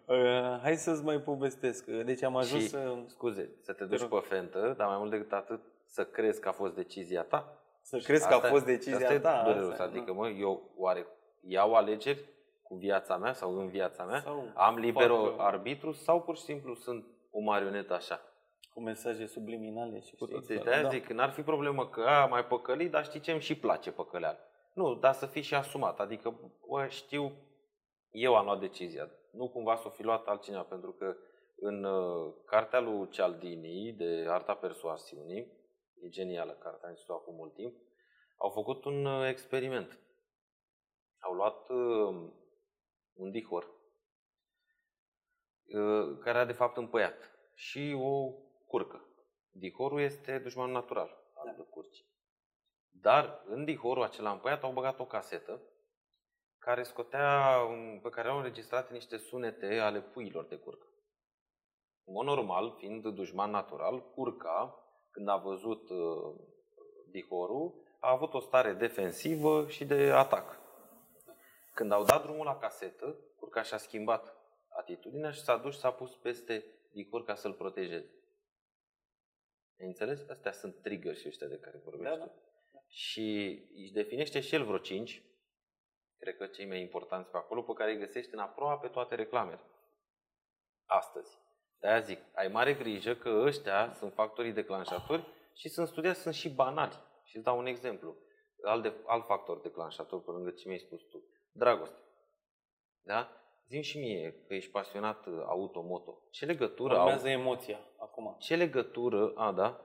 Uh, hai să-ți mai povestesc. Deci am ajuns și, să... Scuze, să te duci pe fentă, dar mai mult decât atât, să crezi că a fost decizia ta să crezi că a fost decizia asta ta. Asta dureros. Adică, mă, eu oare iau alegeri cu viața mea sau în viața mea? Sau am liber fac... arbitru sau pur și simplu sunt o marionetă așa? Cu mesaje subliminale și știi. Deci de-aia da. zic, n-ar fi problemă că a, mai păcălit, dar știi ce îmi și place păcăleal. Nu, dar să fii și asumat. Adică, bă, știu, eu am luat decizia. Nu cumva să o fi luat altcineva, pentru că în uh, cartea lui Cialdini de Arta Persoasiunii, e genială cartea, am citit-o acum mult timp, au făcut un uh, experiment. Au luat uh, un dihor uh, care a de fapt împăiat și o curcă. Dihorul este dușmanul natural al da. curcii. Dar în dihorul acela împăiat au băgat o casetă care scotea, um, pe care au înregistrat niște sunete ale puilor de curcă. În mod normal, fiind dușman natural, curca când a văzut uh, dihorul, a avut o stare defensivă și de atac. Când au dat drumul la casetă, curca și-a schimbat atitudinea și s-a dus și s-a pus peste dihor ca să-l protejeze. Ai înțeles? Astea sunt trigger și ăștia de care vorbești. Da, da. Și își definește și el vreo cinci, cred că cei mai importanți pe acolo, pe care îi găsești în aproape toate reclamele. Astăzi. De-aia zic, ai mare grijă că ăștia sunt factorii declanșatori și sunt studiați, sunt și banali. Și îți dau un exemplu. Alt, de, alt factor declanșator, pe lângă ce mi-ai spus tu. Dragoste. Da? Zim și mie că ești pasionat uh, automoto. Ce legătură Urmează au... emoția acum. Ce legătură... A, da?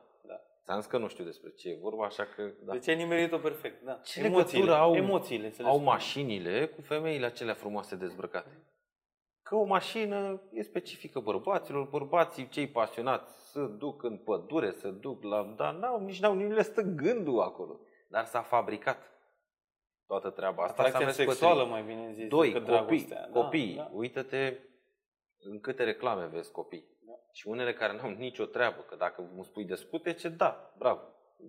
Da. Ți-am zis că nu știu despre ce e vorba, așa că... Da. Deci ai nimerit-o perfect, da. Ce emoțiile, legătură au, emoțiile, au mașinile cu femeile acelea frumoase dezbrăcate? că o mașină e specifică bărbaților, bărbații cei pasionați să duc în pădure, să duc la... Dar n-au, nici n-au, nici le stă gândul acolo. dar s-a fabricat toată treaba asta. Atracția sexuală, mai bine zis. Doi, copii, da, copii. Da. Uită-te în câte reclame vezi copii. Da. Și unele care nu au nicio treabă, că dacă îmi spui de scutece, da, bravo.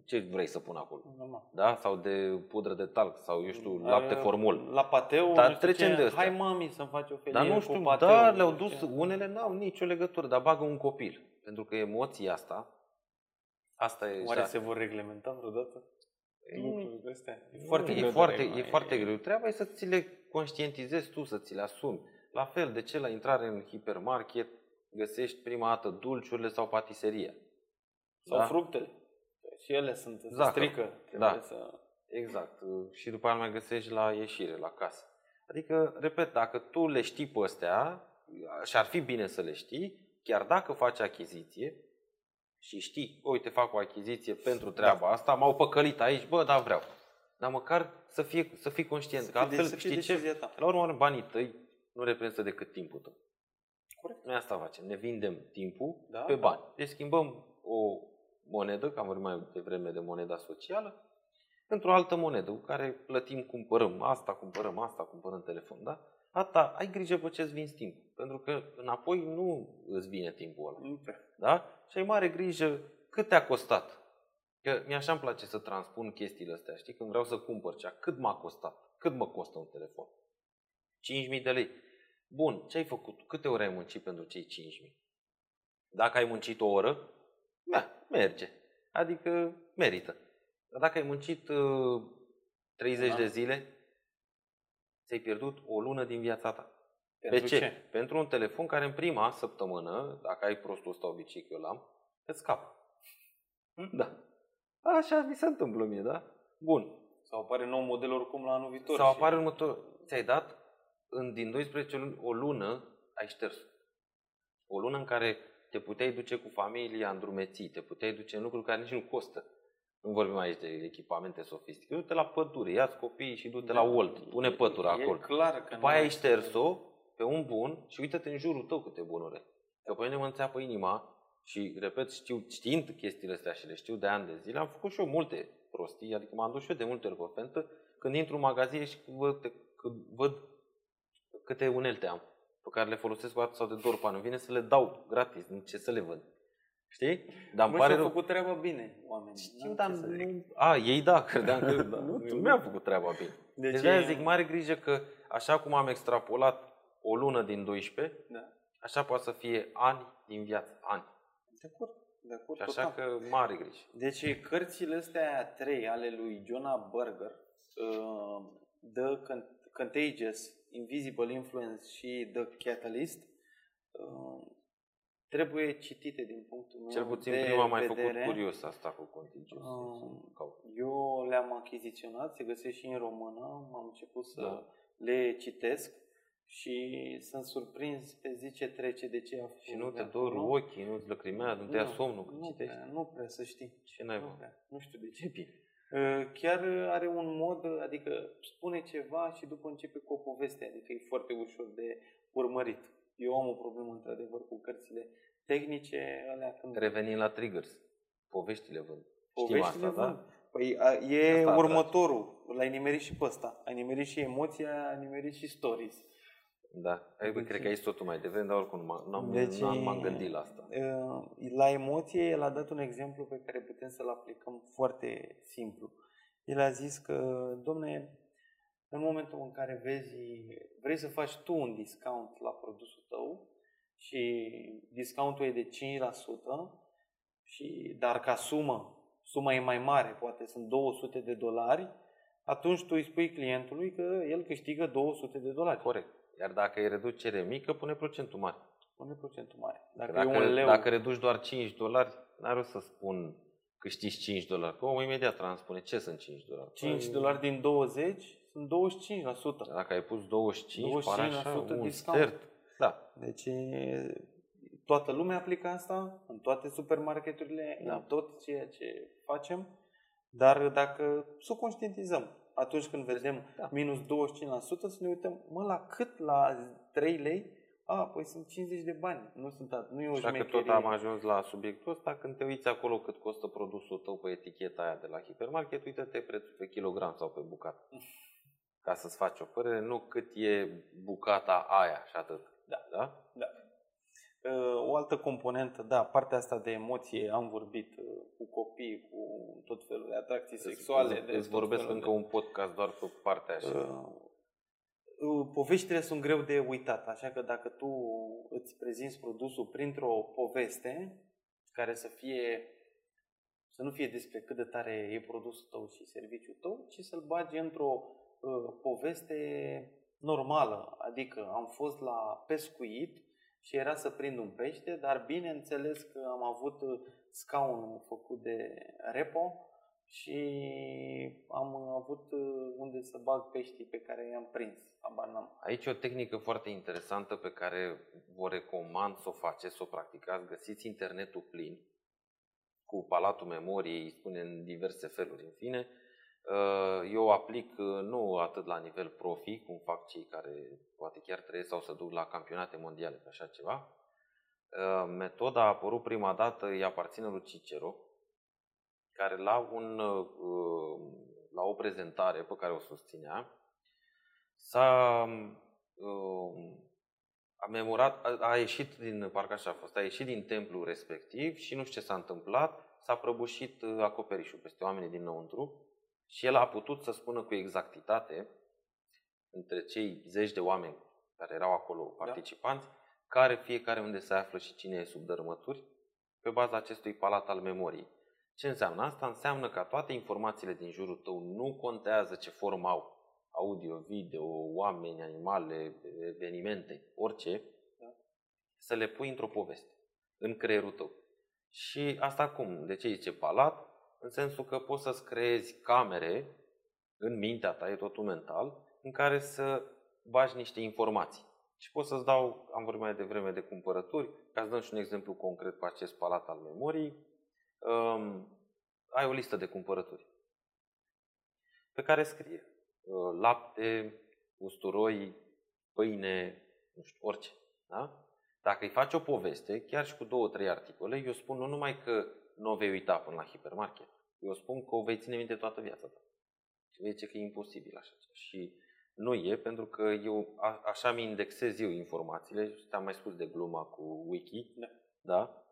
Ce vrei să pun acolo? Normal. Da? Sau de pudră de talc, sau eu știu, lapte formol. La pateu, dar trecem de Hai mami să-mi faci o felie Dar nu știu, cu pateu, da, le-au dus, unele n-au nicio legătură, dar bagă un copil. Pentru că emoția asta, asta e... Oare se vor reglementa vreodată? lucrurile astea. E foarte, e, foarte, e foarte greu. Treaba e să ți le conștientizezi tu, să ți le asumi. La fel, de ce la intrare în hipermarket găsești prima dată dulciurile sau patiseria? Sau da? fructele. Și ele sunt, se Zacă. strică. Da. Să... Exact. Și după aceea mai găsești la ieșire, la casă. Adică, repet, dacă tu le știi pe astea, și ar fi bine să le știi, chiar dacă faci achiziție, și știi, uite, fac o achiziție pentru treaba da. asta, m-au păcălit aici, bă, da, vreau. Dar măcar să, fie, să fii conștient, să că altfel, de, știi ce, ta. la urmă, banii tăi nu reprezintă decât timpul tău. Corect. Noi asta facem, ne vindem timpul da, pe bani. Da. Deci schimbăm o monedă, că am vorbit mai devreme de moneda socială, într-o altă monedă cu care plătim, cumpărăm asta, cumpărăm asta, cumpărăm telefon, da? Ata, ai grijă pe ce-ți vinzi timp. Pentru că înapoi nu îți vine timpul ăla. Nu Da? Și ai mare grijă cât te-a costat. Că mi așa îmi place să transpun chestiile astea. Știi? Când vreau să cumpăr cea, cât m-a costat? Cât mă costă un telefon? 5.000 de lei. Bun, ce ai făcut? Câte ore ai muncit pentru cei 5.000? Dacă ai muncit o oră, da, merge. Adică merită. Dar dacă ai muncit uh, 30 da. de zile, ți-ai pierdut o lună din viața ta. Pentru de ce? ce? Pentru un telefon care în prima săptămână, dacă ai prostul ăsta obicei că eu l-am, îți scapă. Hmm? Da. Așa mi se întâmplă mie, da? Bun. Sau apare nou model oricum la anul viitor. Sau apare următor. Ți-ai dat în, din 12 luni o lună ai șters. O lună în care te puteai duce cu familia în drumeții, te puteai duce în lucruri care nici nu costă. Nu vorbim aici de echipamente sofisticate. Du-te la pădure, ia copiii și du-te da, la Olt, pune pătura e acolo. clar că După aia ai șters-o pe un bun și uită-te în jurul tău câte bunuri. Că pe mine mă înțeapă inima și, repet, știu, știind chestiile astea și le știu de ani de zile, am făcut și eu multe prostii, adică m-am dus și eu de multe ori pe fentă, când intru în magazin și văd, când văd câte unelte am pe care le folosesc o dată sau de două ori vine să le dau gratis, nu ce să le văd. Știi? Dar îmi pare rău. făcut treaba bine oamenii. Știu, dar nu... A, ei da, credeam că [laughs] da. nu, mi-am făcut treaba bine. De deci de zic, mare grijă că așa cum am extrapolat o lună din 12, da. așa poate să fie ani din viață, ani. De acord. De acord, și așa total. că mare grijă. Deci cărțile astea trei ale lui Jonah Berger, uh, The Contagious, Invisible Influence și The Catalyst, uh, trebuie citite din punctul meu Cel puțin de prima mai făcut curios asta cu contagios. Uh, eu le-am achiziționat, se găsesc și în română, am început să da. le citesc și sunt surprins pe zi ce trece de ce a Și nu te dor ochii, nu-ți lăcrimează, nu te ia somnul când nu citești? Prea, nu prea, să știi. Ce n-ai nu, prea. nu știu de ce. Bine. Uh, chiar are un mod, adică spune ceva și după începe cu o poveste, adică e foarte ușor de urmărit. Eu am o problemă, într-adevăr, cu cărțile tehnice. Alea când... Revenim la triggers. Poveștile vând. Poveștile asta, vând. Da? Păi a, e asta următorul. L-ai nimerit și pe ăsta. Ai nimerit și emoția, ai nimerit și stories. Da, deci, cred că aici totul mai devreme, dar oricum nu am deci, m-am gândit la asta. La emoție, el a dat un exemplu pe care putem să-l aplicăm foarte simplu. El a zis că, domne, în momentul în care vezi, vrei să faci tu un discount la produsul tău și discountul e de 5%, și, dar ca sumă, suma e mai mare, poate sunt 200 de dolari, atunci tu îi spui clientului că el câștigă 200 de dolari. Corect. Iar dacă e reducere mică, pune procentul mare. Pune procentul mare. Dacă, dacă, e un leu... dacă reduci doar 5 dolari, n-are rost să spun câștigi 5 dolari. Că omul imediat transpune ce sunt 5 dolari. 5 păi... dolari din 20 sunt 25%. Dacă ai pus 25, 25% pare așa un discount. Stert. Da. Deci toată lumea aplică asta, în toate supermarketurile, da. în tot ceea ce facem, dar dacă să o conștientizăm, atunci când vedem da. minus 25%, să ne uităm, mă, la cât la 3 lei A, păi sunt 50 de bani, nu sunt at- nu e o Și dacă șmecherie. tot am ajuns la subiectul ăsta, când te uiți acolo cât costă produsul tău pe eticheta aia de la hipermarket, uite-te prețul pe kilogram sau pe bucată. Ca să-ți faci o părere, nu cât e bucata aia și atât. Da. da? Da. Uh, O altă componentă, da, partea asta de emoție, am vorbit uh, cu copii, cu tot felul de atracții sexuale. Îți, de îți tot vorbesc felul încă un podcast doar pe partea așa. Uh, uh, Poveștile sunt greu de uitat, așa că dacă tu îți prezinți produsul printr-o poveste care să fie să nu fie despre cât de tare e produsul tău și serviciul tău, ci să-l bagi într-o uh, poveste normală. Adică am fost la pescuit și era să prind un pește, dar bineînțeles că am avut uh, scaunul făcut de repo și am avut uh, unde să bag peștii pe care i-am prins. Habar n-am. Aici e o tehnică foarte interesantă pe care vă recomand să o faceți, să o practicați. Găsiți internetul plin cu palatul memoriei, îi spune în diverse feluri, în fine. Uh, Eu aplic uh, nu atât la nivel profi, cum fac cei care poate chiar trăiesc sau să duc la campionate mondiale pe așa ceva. Uh, Metoda a apărut prima dată, îi aparține lui Cicero, care la, un, uh, la o prezentare pe care o susținea, s-a uh, a memorat, a, a ieșit din, parcă așa a fost, a ieșit din templul respectiv și nu știu ce s-a întâmplat, s-a prăbușit uh, acoperișul peste oamenii dinăuntru și el a putut să spună cu exactitate între cei zeci de oameni care erau acolo participanți, care fiecare unde se află și cine e sub dărâmături, pe baza acestui palat al memoriei. Ce înseamnă asta? Înseamnă că toate informațiile din jurul tău nu contează ce formă au, audio, video, oameni, animale, evenimente, orice, Da. să le pui într-o poveste, în creierul tău. Și asta cum? De ce zice palat? În sensul că poți să-ți creezi camere în mintea ta, e totul mental, în care să bagi niște informații. Și pot să-ți dau, am vorbit mai devreme de cumpărături, ca să dăm și un exemplu concret cu acest palat al memoriei. Um, ai o listă de cumpărături pe care scrie uh, lapte, usturoi, pâine, nu știu, orice. Da? Dacă îi faci o poveste, chiar și cu două, trei articole, eu spun nu numai că nu o vei uita până la hipermarket, eu spun că o vei ține minte toată viața ta. Și vei zice că e imposibil așa ceva. Și nu e, pentru că eu a, așa mi indexez eu informațiile. Ți-am mai spus de gluma cu Wiki. Da. Da?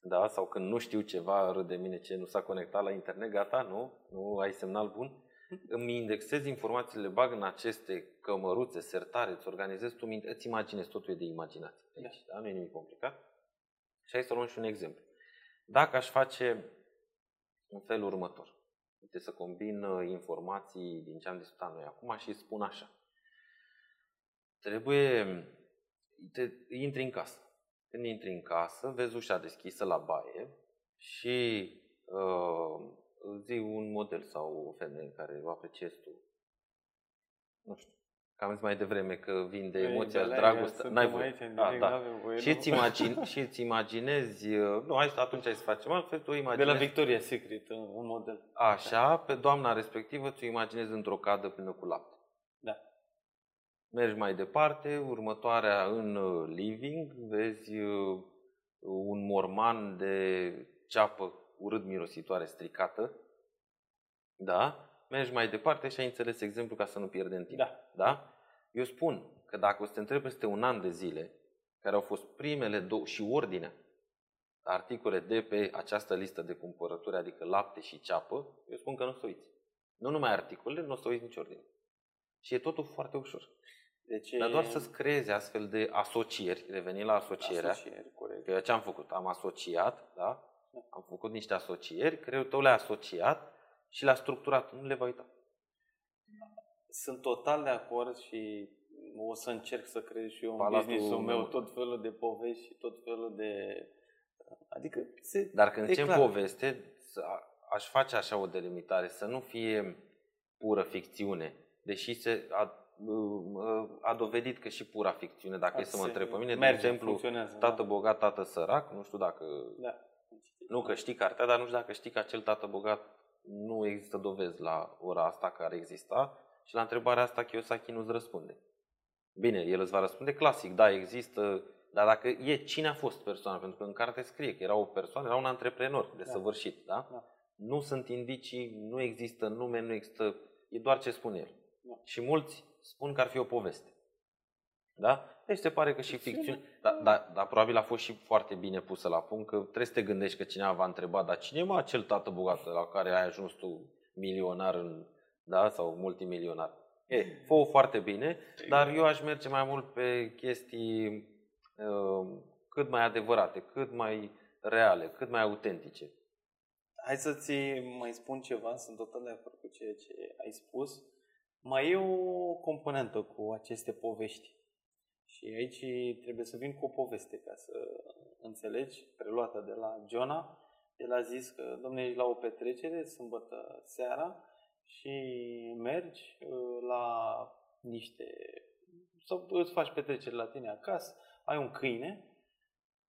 Da? Sau când nu știu ceva, râd de mine ce nu s-a conectat la internet, gata, nu? Nu ai semnal bun? Îmi indexez informațiile, le bag în aceste cămăruțe, sertare, îți organizez tu, minte, îți imaginezi, totul e de imaginație aici, da? Nu e nimic complicat. Și hai să luăm și un exemplu. Dacă aș face în felul următor, uite să combin uh, informații din ce am discutat noi acum și spun așa. Trebuie, te, intri în casă. Când intri în casă, vezi ușa deschisă la baie și uh, zi un model sau o femeie care o apreciezi tu. Nu știu. Că am zis mai devreme că vin de emoția, Ei, dragoste. suntem N-ai voie. aici, în Da, direct, da. n-avem voie, Și nu? îți, imagine, și îți imaginezi, uh, nu, hai, atunci hai să facem altfel, tu De imaginezi. la Victoria's Secret, un un model. Așa, pe doamna respectivă ți-o imaginezi într-o cadă plină cu lapte. Da. Mergi mai departe, următoarea în uh, living, vezi uh, un morman de ceapă urât mirositoare stricată. Da? Mergi mai departe și ai înțeles exemplu ca să nu pierdem timp. Da. Da? Eu spun că dacă o să te întreb peste un an de zile, care au fost primele două și ordinea articole de pe această listă de cumpărături, adică lapte și ceapă, eu spun că nu o să uiți. Nu numai articolele, nu o să uiți nici ordine. Și e totul foarte ușor. Deci Dar doar să-ți creezi astfel de asocieri, revenind la asocierea, Asocieri, corect. că eu ce am făcut? Am asociat, da? Am făcut niște asocieri, creierul tău le-a asociat și le-a structurat. Nu le va uita. Sunt total de acord și o să încerc să creez și eu în Palatul business-ul meu meu. tot felul de povești și tot felul de... Adică se... Dar când E încep clar. poveste, să- a- aș face așa o delimitare, să nu fie pură ficțiune, deși se a, a dovedit că și pura ficțiune, dacă e să mă se întreb pe mine, de merge, exemplu, funcționează, tată da. bogat, tată sărac, nu știu dacă, Da. nu că știi cartea, dar nu știu dacă știi că acel tată bogat nu există dovezi la ora asta care exista și la întrebarea asta Kiyosaki nu-ți răspunde. Bine, el îți va răspunde clasic, da, există, dar dacă e cine a fost persoana, pentru că în carte scrie că era o persoană, era un antreprenor de Da. săvârșit, da? Da. Nu sunt indicii, nu există nume, nu există, e doar ce spune el. Da. Și mulți spun că ar fi o poveste. Da? Deci se pare că și Ficțiune. ficțiune, dar da, da, probabil a fost și foarte bine pusă la punct, că trebuie să te gândești că cineva va întreba, dar cine e mă acel tată bogat la care ai ajuns tu milionar în, da, sau multimilionar? E, fă foarte bine, dar eu aș merge mai mult pe chestii uh, cât mai adevărate, cât mai reale, cât mai autentice. Hai să-ți mai spun ceva, sunt total de acord cu ceea ce ai spus. Mai e o componentă cu aceste povești. Și aici trebuie să vin cu o poveste ca să înțelegi, preluată de la Jona. El a zis că, domne, ești la o petrecere, sâmbătă seara, și mergi uh, la niște... sau îți faci petrecere la tine acasă, ai un câine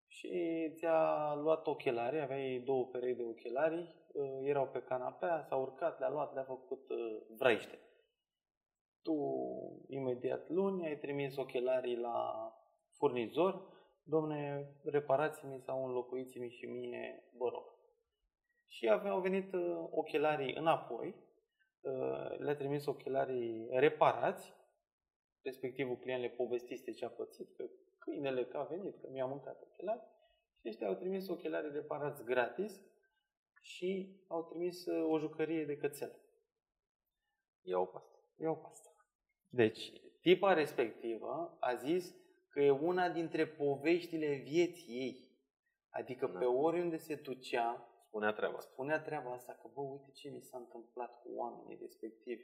și ți-a luat ochelari, aveai două perechi de ochelari, uh, erau pe canapea, s-a urcat, le-a luat, le-a făcut uh, vraiște. Tu, imediat luni, ai trimis ochelarii la furnizor, domne, reparați-mi sau înlocuiți-mi și mie, vă rog. Și aveau venit uh, ochelarii înapoi, uh, le-a trimis ochelarii reparați, respectivul client le povestise ce a pățit, că câinele că a venit, că mi-a mâncat ochelari, și ăștia au trimis ochelarii reparați gratis și au trimis uh, o jucărie de cățel. Iau pe asta. Iau pe asta. Deci, tipa respectivă a zis că e una dintre poveștile vieții ei. Adică Da. pe oriunde se ducea, Spunea treaba asta. spunea treaba asta, că bă, uite ce mi s-a întâmplat cu oamenii respectivi.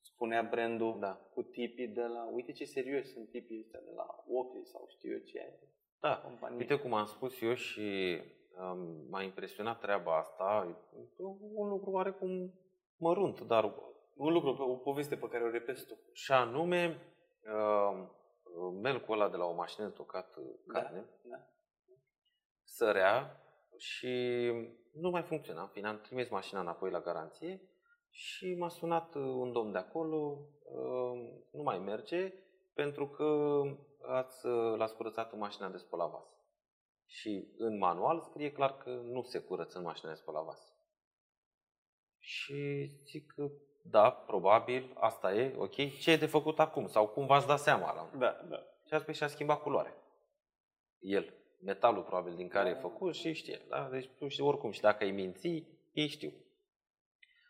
Spunea brandul Da. cu tipii de la, uite ce serios sunt tipii ăștia de la Oakley sau știu eu ce e. Da, companie. Uite cum am spus eu și um, m-a impresionat treaba asta, e un lucru oarecum mărunt, dar Un lucru, o poveste pe care o repezi tu. și anume uh, melcul ăla de la o mașină tocat uh, Da, carne, da. sărea și nu mai funcționa. În fine, am trimis mașina înapoi la garanție și m-a sunat uh, un domn de acolo, uh, nu mai merge pentru că ați, uh, l-ați curățat în mașina de spălat vas. Și în manual scrie clar că nu se curăță în mașina de spălat vas. Și zic că da, probabil, asta e, ok, ce e de făcut acum? Sau cum v-ați dat seama? La... Da, da. Și a spus și a schimbat culoare. El, metalul probabil din care e Da. făcut și știe. Da? Deci tu știi oricum și dacă ai minți, ei știu.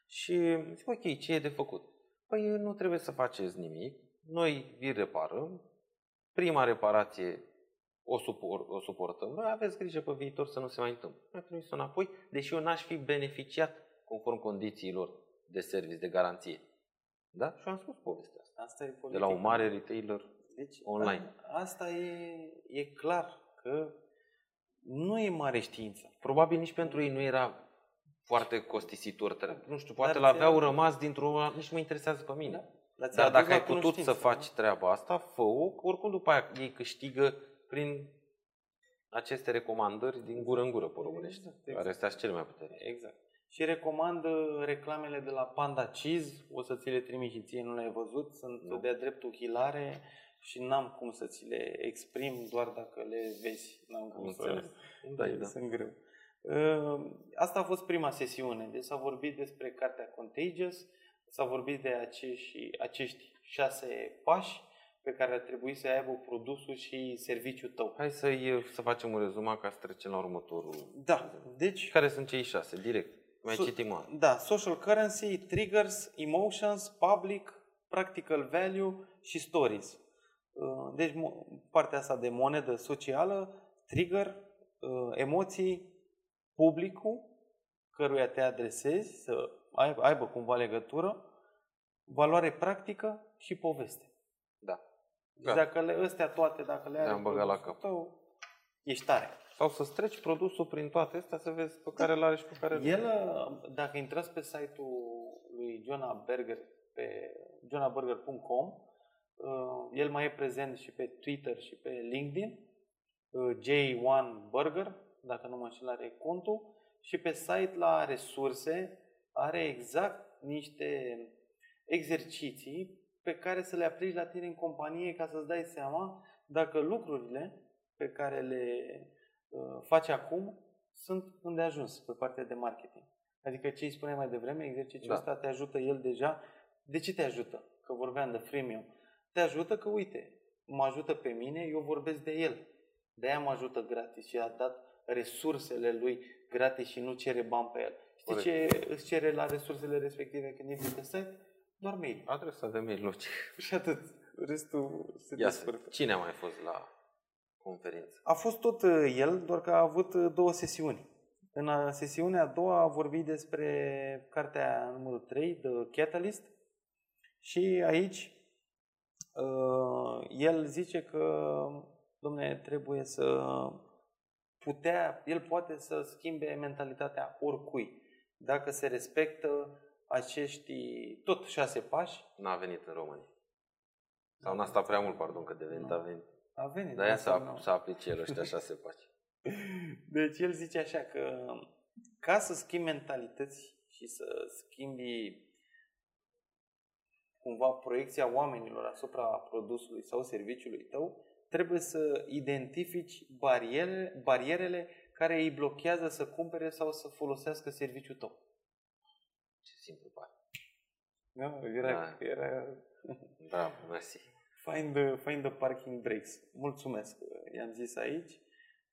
Și zic, ok, ce e de făcut? Păi nu trebuie să faceți nimic, noi vi reparăm, prima reparație o, supor, o suportăm, noi aveți grijă pe viitor să nu se mai întâmple. Mi-a trimis-o înapoi, deși eu n-aș fi beneficiat conform condițiilor de service, de garanție. Da? Și am spus povestea asta. Asta e De politica. la un mare retailer Deci, online. a- Asta e, e clar că nu e mare știință. Probabil nici pentru ei nu era foarte costisitor. Tre- Nu știu, poate Dar l-aveau ți-a- rămas dintr-o... Nici nu mă interesează pe mine. Da? Dar, ți-a Dar adus dacă la ai putut să cunoștință, faci nu? treaba asta, fă-o, că oricum după aia ei câștigă prin aceste recomandări din gură în gură pe românești, Exact, care exact. astea sunt cele mai puternice. Exact. Și recomand uh, reclamele de la Panda Cheese, o să ți le trimit și ție, nu le-ai văzut, sunt Nu. de-a dreptul hilare și n-am cum să ți le exprim doar dacă le vezi. N-am Am cum să... înțeles. Da, da. Sunt greu. Uh, Asta a fost prima sesiune. Deci s-a vorbit despre cartea Contagious, s-a vorbit de acești, acești șase pași pe care ar trebui să aibă produsul și serviciul tău. Hai să, să facem un rezumat ca să trecem la următorul. Da, deci Care sunt cei șase? Direct. Mai Su- citim o Da, social currency, triggers, emotions, public, practical value și stories. Uh, Deci mo- partea asta de monedă socială, trigger, uh, emoții, publicul căruia te adresezi, să aibă, aibă cumva legătură, valoare practică și poveste. Da. Deci Da. dacă le, astea toate, dacă le ai Le-am băgat la cap. tău, ești tare. Sau să streci produsul prin toate astea să vezi pe care îl are și pe care El, uh, dacă intrați pe site-ul lui Jonah Berger, pe jonaberger.com, uh, el mai e prezent și pe Twitter și pe LinkedIn, uh, J1 Burger, dacă nu mă înșel, are contul, și pe site la resurse are exact niște exerciții pe care să le aplici la tine în companie ca să-ți dai seama dacă lucrurile pe care le uh, faci acum sunt unde ajuns pe partea de marketing. Adică ce îi spuneai mai devreme, exercițiul da. ăsta te ajută el deja. De ce te ajută? Că vorbeam de freemium. Te ajută că, uite, mă ajută pe mine, eu vorbesc de el. De-aia mă ajută gratis și a dat resursele lui gratis și nu cere bani pe el. Știi Corect. ce îți cere la resursele respective când intri pe site? Doar mail. Adresa de mail, nu [laughs] Și atât. Restul se Ia descurcă. Cine a mai fost la conferință? A fost tot uh, el, doar că a avut uh, două sesiuni. În uh, sesiunea a doua a vorbit despre cartea numărul 3, The Catalyst, și aici el zice că, domne, trebuie să putea, el poate să schimbe mentalitatea oricui. Dacă se respectă acești tot șase pași. N-a venit în România. Sau n-a stat prea mult, pardon, că de venit a venit. A venit. Dar să, să aplice el ăștia șase pași. [laughs] Deci el zice așa că ca să schimbi mentalități și să schimbi cumva proiecția oamenilor asupra produsului sau serviciului tău, trebuie să identifici bariere, barierele care îi blochează să cumpere sau să folosească serviciul tău. Ce simplu pare. Da, era, da. era... Da, mersi. Find the, find the parking brakes. Mulțumesc, i-am zis aici.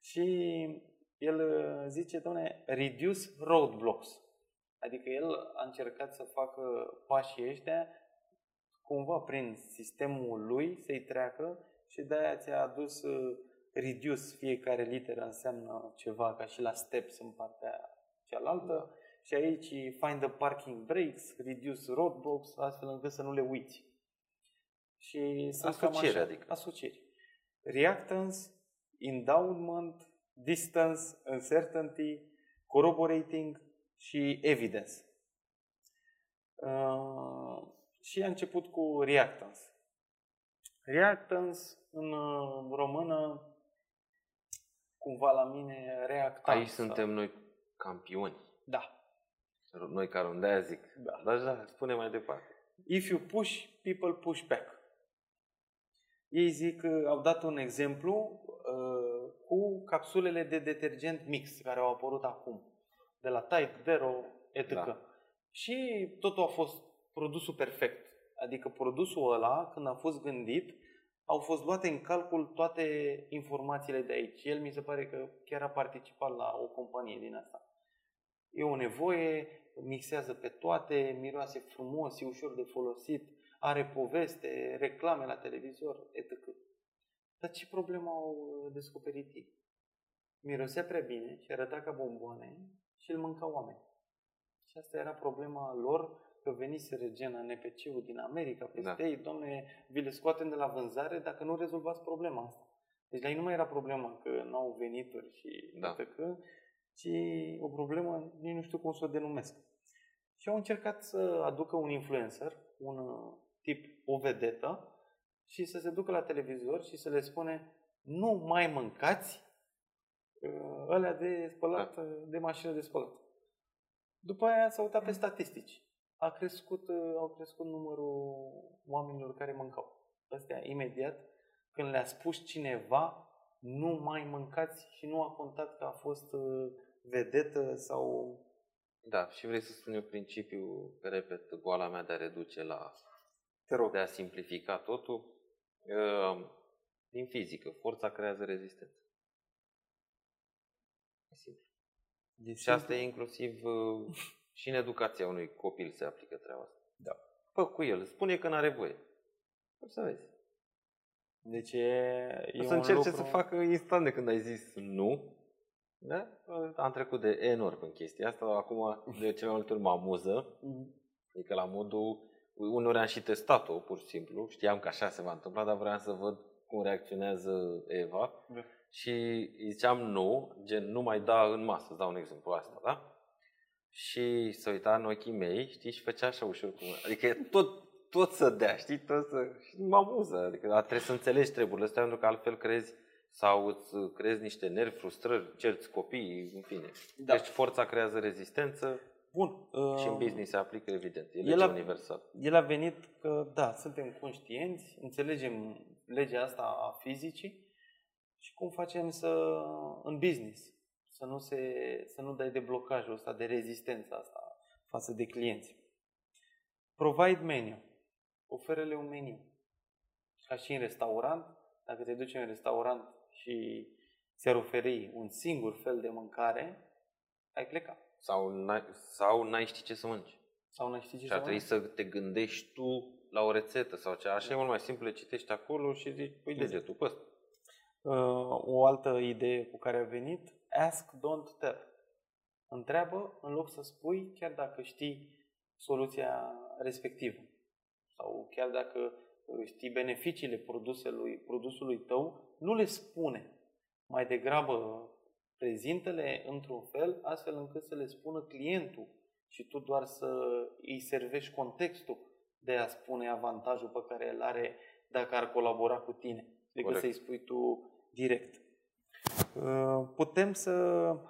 Și el uh, zice, doamne, reduce roadblocks. Adică el a încercat să facă pașii ăștia cumva prin sistemul lui să-i treacă și de-aia ți-a adus uh, reduce, fiecare literă înseamnă ceva, ca și la steps în partea cealaltă. Da. Și aici find the parking brakes, reduce roadblocks, astfel încât să nu le uiți. Și asociere, adică. Asocieri. Reactance, endowment, distance, uncertainty, corroborating și evidence. Uh, și a început cu reactance. Reactance în uh, română, cumva la mine, reactance. Aici suntem noi campioni. Da. Noi care de zic. Da. Dar da, spune mai departe. If you push, people push back. Ei zic, au dat un exemplu uh, cu capsulele de detergent mix care au apărut acum, de la Tide, Dero, etc. Da. Și totul a fost produsul perfect. Adică produsul ăla, când a fost gândit, au fost luate în calcul toate informațiile de aici. El mi se pare că chiar a participat la o companie din asta. E o nevoie, mixează pe toate, miroase frumos, e ușor de folosit, are poveste, reclame la televizor, etc. Dar ce problemă au descoperit ei? Mirosea prea bine și arăta ca bomboane și îl mânca oameni. Și asta era problema lor, că venise regena NPC-ul din America peste da. ei, domne, vi le scoatem de la vânzare dacă nu rezolvați problema asta. Deci la ei nu mai era problema că nu au venituri și da. că, ci o problemă, nici nu știu cum să o denumesc. Și au încercat să aducă un influencer, un tip o vedetă și să se ducă la televizor și să le spune nu mai mâncați uh, ălea de spălat, da. de mașină de spălat. După aia s-a uitat pe statistici. A crescut, uh, au crescut numărul oamenilor care mâncau. Astea, imediat, când le-a spus cineva, nu mai mâncați și nu a contat că a fost uh, vedetă sau... Da, și vrei să spun eu principiul, repet, goala mea de a reduce la te rog. de a simplifica totul, ehm, din fizică, forța creează rezistență. E simplu. De și asta e inclusiv uh, și în educația unui copil se aplică treaba asta. Da. Fă cu el, spune că nu are voie. O să vezi. Deci e, o să încerce lucru... să facă instant de când ai zis nu. Da? Am trecut de enorm în chestia asta, acum de cele mai multe ori mă amuză. Mm. Adică la modul uneori am și testat-o, pur și simplu. Știam că așa se va întâmpla, dar vreau să văd cum reacționează Eva. Da. Și îi ziceam nu, gen nu mai da în masă, îți dau un exemplu asta, da? Și se uita în ochii mei, știi, și făcea așa ușor cum... Adică tot, tot să dea, știi, tot să... Și mă amuză, adică dar trebuie să înțelegi treburile astea, pentru că altfel crezi sau îți crezi niște nervi, frustrări, cerți copii, în fine. Da. Deci forța creează rezistență, Bun. Și în uh, business se aplică, evident. E el legea a- universală. El a venit că, da, suntem conștienți, înțelegem legea asta a fizicii și cum facem să, în business, să nu, se, să nu dai de blocajul ăsta, de rezistența asta față de clienți. Provide menu. Oferele un meniu. Ca și în restaurant, dacă te duci în restaurant și ți-ar oferi un singur fel de mâncare, ai pleca. Sau n-ai, sau n-ai ști ce să mănânci. Sau nu știi ce Și ar să trebui mănânci? să te gândești tu la o rețetă sau ceva. Așa e mult mai simplu, le citești acolo și zici, pui degetul pe ăsta. Uh, o altă idee cu care a venit, ask, don't tell. Întreabă în loc să spui, chiar dacă știi soluția respectivă. Sau chiar dacă uh, știi beneficiile produsului, produsului tău, nu le spune. Mai degrabă prezintă-le într-un fel, astfel încât să le spună clientul și tu doar să îi servești contextul de a spune avantajul pe care îl are dacă ar colabora cu tine, decât Corect. să-i spui tu direct. Uh, Putem să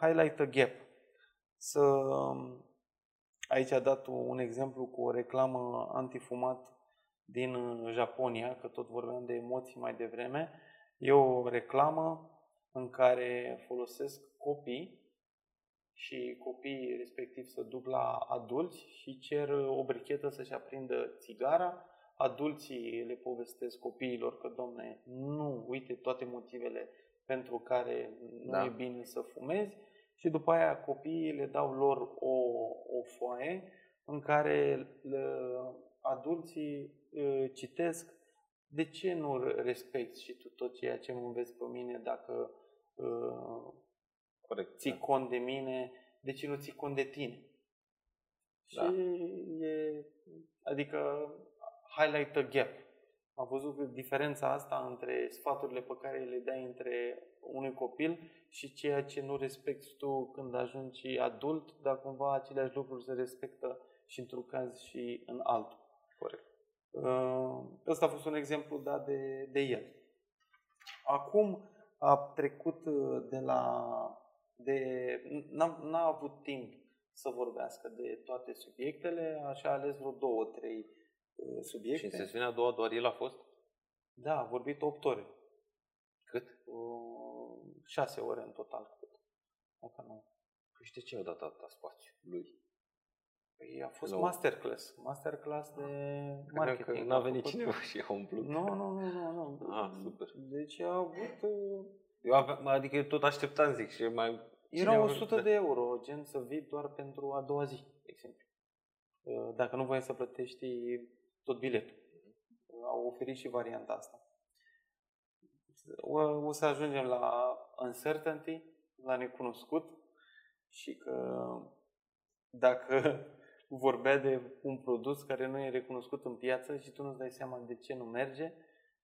highlight a gap. Să, aici a dat un exemplu cu o reclamă antifumat din uh, Japonia, că tot vorbeam de emoții mai devreme. E o reclamă în care folosesc copii și copiii respectiv se duc la adulți și cer o brichetă să-și aprindă țigara. Adulții le povestesc copiilor că, domne, nu, uite toate motivele pentru care nu Da. e bine să fumezi și după aia copiii le dau lor o, o foaie în care le, adulții uh, citesc de ce nu respecti și tu tot ceea ce mă înveți pe mine dacă uh, Corect. ții cont de mine, de ce nu ții cont de tine? Da. Și e, adică highlight a gap. Am văzut că diferența asta între sfaturile pe care le dai între unui copil și ceea ce nu respecti tu când ajungi adult, dar cumva aceleași lucruri se respectă și într-un caz și în altul. Corect. Uh, Ăsta a fost un exemplu dat de, de el. Acum a trecut uh, de la... De, n-a, n-a avut timp să vorbească de toate subiectele, așa a ales vreo două, trei uh, Și în subiecte. sesiunea a doua doar el a fost? Da, a vorbit 8 ore. Cât? Uh, 6 ore în total. cred. Dacă nu. Păi și de ce au dat atâta spațiu lui? Păi a fost Nu. masterclass. Masterclass de Credeam marketing. că n-a A venit făcut- cineva și a umplut. Nu, nu, nu, nu, nu. Ah, super. Deci a avut... uh, Eu aveam, adică eu tot așteptam, zic, și mai... Era cineva- 100 de euro, gen să vii doar pentru a doua zi, de exemplu. Uh, Dacă nu voiai să plătești tot biletul. Uh, Au oferit și varianta asta. O, o să ajungem la uncertainty, la necunoscut și că dacă vorbea de un produs care nu e recunoscut în piață și tu nu-ți dai seama de ce nu merge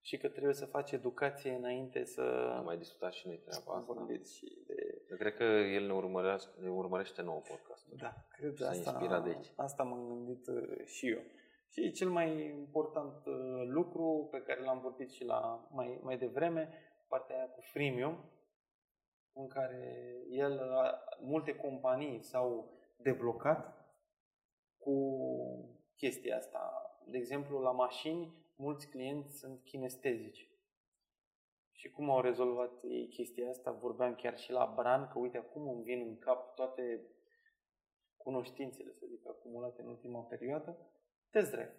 și că trebuie să faci educație înainte să Am mai discutat și noi treaba asta. vorbiți și de Eu cred că el ne urmărește, ne urmărește nouă podcast. Da, cred S-a asta, inspirat de aici. asta m-am gândit uh, și eu. Și cel mai important uh, lucru pe care l-am vorbit și la mai, mai devreme, partea aia cu freemium, în care el, uh, multe companii s-au deblocat cu chestia asta. De exemplu, la mașini, mulți clienți sunt kinestezici. Și cum au rezolvat ei chestia asta? Vorbeam chiar și la Bran, că uite, acum îmi vin în cap toate cunoștințele, să zic, acumulate în ultima perioadă. Test drive.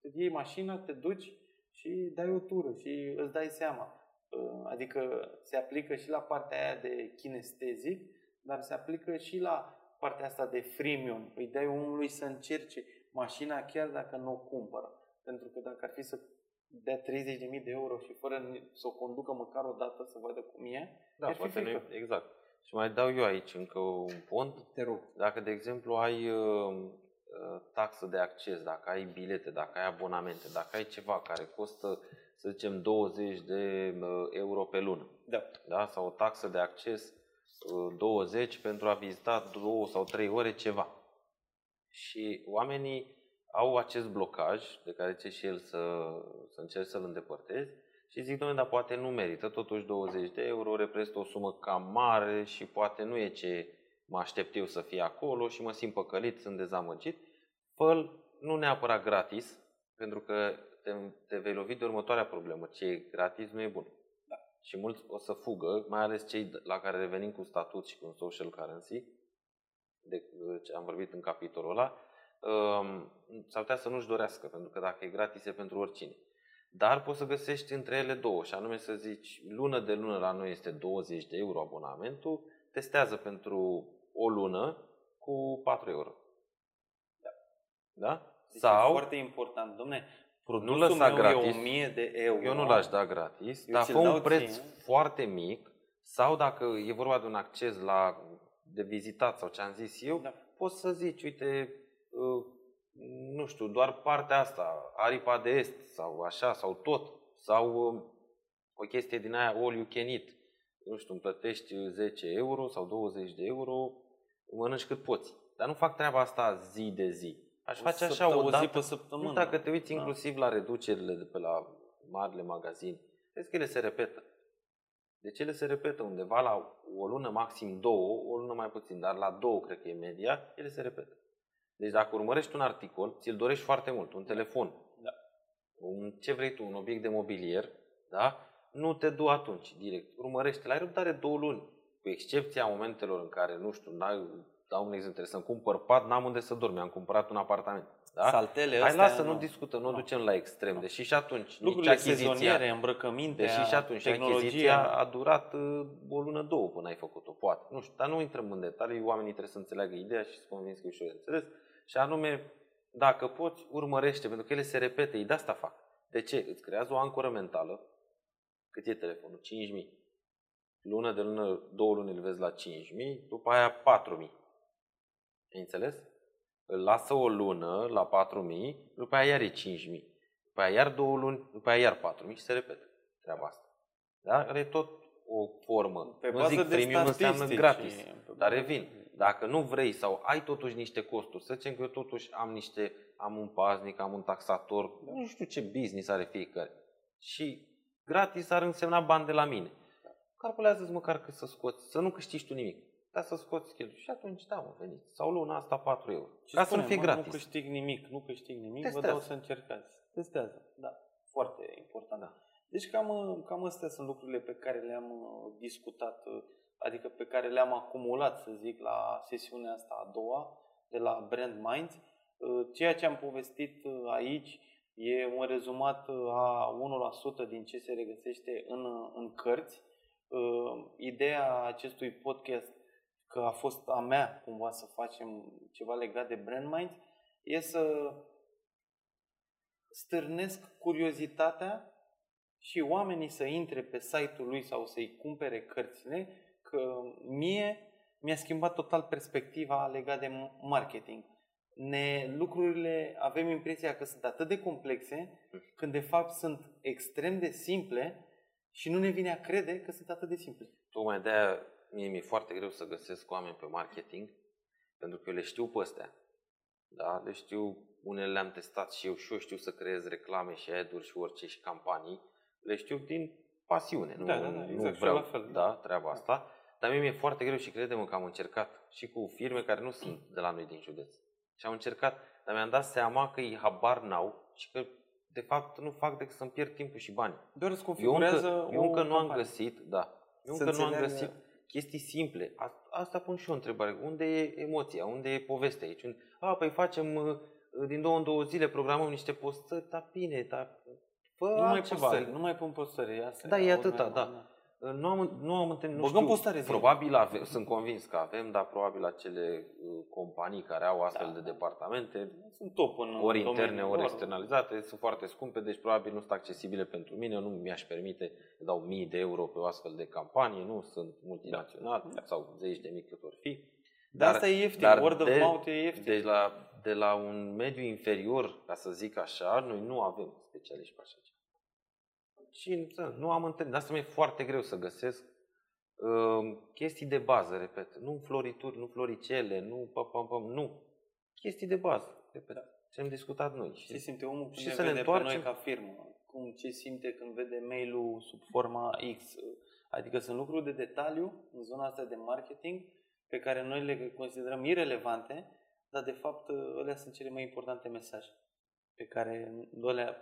Te iei mașina, te duci și dai o tură și îți dai seama. Uh, Adică se aplică și la partea aia de kinestezic, dar se aplică și la partea asta de freemium. Îi dai omului să încerce mașina chiar dacă nu o cumpără. Pentru că dacă ar fi să dea 30.000 de euro și fără ni- să o conducă măcar o dată să vadă cum e, Da, ar fi poate frică. nu, exact. Și mai dau eu aici încă un pont. Te rog. Dacă, de exemplu, ai uh, uh, taxă de acces, dacă ai bilete, dacă ai abonamente, dacă ai ceva care costă, să zicem, 20 de uh, euro pe lună, Da. da? sau o taxă de acces uh, 20 pentru a vizita 2 sau 3 ore ceva. Și oamenii au acest blocaj de care zice și el să, să încerci să-l îndepărtezi și zic, domnule, dar poate nu merită, totuși 20 de euro reprezintă o sumă cam mare și poate nu e ce mă aștept eu să fie acolo și mă simt păcălit, sunt dezamăgit, fă nu neapărat gratis, pentru că te, te vei lovi de următoarea problemă. Ce e gratis nu e bun. Da. Și mulți o să fugă, mai ales cei la care revenim cu statut și cu social currency, de ce am vorbit în capitolul ăla, um, s-ar putea să nu-și dorească, pentru că dacă e gratis e pentru oricine. Dar poți să găsești între ele două, și anume să zici, lună de lună la noi este 20 de euro abonamentul, testează pentru o lună cu 4 euro. Da? da? Deci Sau, e foarte important, domne, produsul nu lăsa meu gratis. e 1000 de euro. Eu nu l-aș da gratis, dar fă un preț ție. foarte mic sau dacă e vorba de un acces la de vizitat sau ce am zis eu, da. poți să zici, uite, uh, nu știu, doar partea asta, aripa de est sau așa, sau tot, sau um, o chestie din aia all you can eat. Nu știu, îmi plătești 10 euro sau 20 de euro, mănânci cât poți. Dar nu fac treaba asta zi de zi. Aș face așa o, dată, zi pe săptămână. Nu, dacă te uiți da. inclusiv la reducerile de pe la marile magazini, vezi că ele se repetă. Deci ele se repetă undeva la o lună, maxim două, o lună mai puțin, dar la două cred că e media, ele se repetă. Deci dacă urmărești un articol, ți-l dorești foarte mult, un telefon, da. un, ce vrei tu, un obiect de mobilier, da? nu te du atunci direct. Urmărește, la ai răbdare două luni, cu excepția momentelor în care, nu știu, dau un exemplu, să-mi cumpăr pat, n-am unde să dorm, mi-am cumpărat un apartament. Da? Saltele Hai, lasă, nu, nu discutăm, nu, nu ducem la extrem. Nu. Deși și atunci Lucrurile nici achiziția, îmbrăcăminte, deși și atunci tehnologia achiziția a durat uh, o lună, două până ai făcut-o, poate. Nu știu, dar nu intrăm în detalii, oamenii trebuie să înțeleagă ideea și să convins că e ușor de înțeles. Și anume, dacă poți, urmărește, pentru că ele se repete, ei de asta fac. De ce? Îți creează o ancoră mentală. Cât e telefonul? 5.000. Lună de lună, două luni îl vezi la 5.000, după aia 4.000. Ai înțeles? Îl lasă o lună la 4.000, după aia iar e 5.000. După aia iar două luni, după aia iar 4.000 și se repetă treaba asta. Da? Are tot o formă. Pe nu zic premium înseamnă gratis, dar revin dacă nu vrei sau ai totuși niște costuri, să zicem că eu totuși am niște, am un paznic, am un taxator, da. nu știu ce business are fiecare. Și gratis ar însemna bani de la mine. Da. Calculează-ți măcar cât să scoți, să nu câștigi tu nimic. Dar să scoți cheltuieli. Și atunci, da, mă, veniți. Sau luna asta 4 euro. Ce Ca spune, să nu fie gratis. Nu câștig nimic, nu câștig nimic, Testează. vă dau să încercați. Testează, da. Foarte important. Da. Deci cam, cam astea sunt lucrurile pe care le-am uh, discutat uh, adică pe care le-am acumulat, să zic, la sesiunea asta a doua de la Brand Minds. Uh, ceea ce am povestit uh, aici e un rezumat uh, a 1% din ce se regăsește în, în cărți. Ideea acestui podcast, că a fost a mea cumva să facem ceva legat de Brand Minds, e să stârnesc curiozitatea și oamenii să intre pe site-ul lui sau să-i cumpere cărțile că mie mi-a schimbat total perspectiva legat de marketing. Ne, lucrurile, avem impresia că sunt atât de complexe, când de fapt sunt extrem de simple și nu ne vine a crede că sunt atât de simple. Tocmai de aia mie mi-e foarte greu să găsesc oameni pe marketing, pentru că eu le știu pe astea. Da? Le știu, unele le-am testat și eu și eu știu să creez reclame și ad-uri și orice și campanii. Le știu din pasiune, nu, da, da, da, exact, nu vreau la fel, da, treaba asta. Dar mie mi-e foarte greu și credem că am încercat și cu firme care nu sunt de la noi din județ. Și am încercat, dar mi-am dat seama că ei habar n-au și că de fapt nu fac decât să-mi pierd timpul și bani. Doar îți configurează Eu încă, eu încă nu am găsit, da, eu încă nu am găsit chestii simple. Asta pun și eu o întrebare. Unde e emoția? Unde e povestea aici? A, păi facem uh, din două în două zile, programăm niște postări, dar bine, dar fă nu mai postări, nu mai pun postări. Asta da, e atâta, da. Nu am, nu am întâlnit, nu știu, postare probabil avem, sunt convins că avem, dar probabil acele uh, companii care au astfel da. de departamente sunt top în ori interne, ori externalizate, sunt foarte scumpe, deci probabil nu sunt accesibile pentru mine, eu nu mi-aș permite să dau mii de euro pe o astfel de campanie, nu sunt multinațional da. sau zeci de mii cât or fi. Dar, asta e ieftin, dar word of de, mouth e ieftin. Deci la, de la un mediu inferior, ca să zic așa, noi nu avem specialiști pe așa și nu am întâlnit. Asta mi-e foarte greu să găsesc uh, chestii de bază, repet. Nu florituri, nu floricele, nu pam, pam, pam, nu. Chestii de bază, repet. Da. Ce am discutat noi. Și, ce simte omul când și ne să vede ne întoarcem... pe noi ca firmă? Cum, ce simte când vede mail-ul sub forma X? Adică sunt lucruri de detaliu în zona asta de marketing pe care noi le considerăm irelevante, dar de fapt alea sunt cele mai importante mesaje pe care,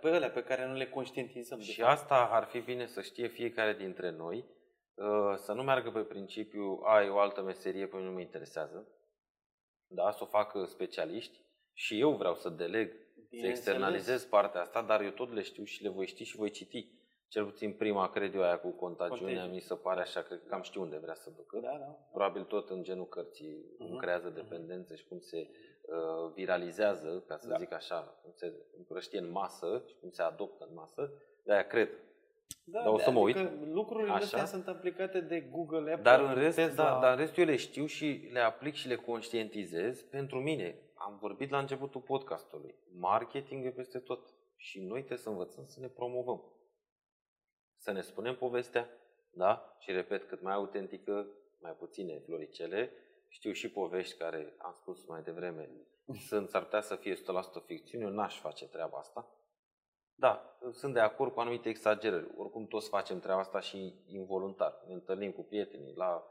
pe alea pe care nu le conștientizăm. Și asta ar fi bine să știe fiecare dintre noi, uh, să nu meargă pe principiu, ai o altă meserie, pe mine nu mă interesează, da, să o facă specialiști și eu vreau să deleg, bine să externalizez înțeles. partea asta, dar eu tot le știu și le voi ști și voi citi. Cel puțin prima, cred eu, aia cu contagiunea, Contagion. mi se pare așa, cred că cam știu unde vrea să ducă. Da, da. Probabil tot în genul cărții, uh-huh. cum mhm. creează mhm. dependență uh-huh. și cum se uh, viralizează, ca să da. zic așa, cum se împrăștie în masă și cum se adoptă în masă. De-aia cred. Da, dar o să mă uit. Lucrurile așa. astea sunt aplicate de Google, Apple, dar în rest, Tesla. Da, dar în rest eu le știu și le aplic și le conștientizez pentru mine. Am vorbit la începutul podcastului. Marketing e peste tot. Și noi trebuie să învățăm să ne promovăm. Să ne spunem povestea, da? Și repet, cât mai autentică, mai puține floricele, știu și povești care, am spus mai devreme, sunt, s-ar putea să fie 100% ficțiune, eu n-aș face treaba asta. Da, sunt de acord cu anumite exagerări. Oricum toți facem treaba asta și involuntar. Ne întâlnim cu prietenii, la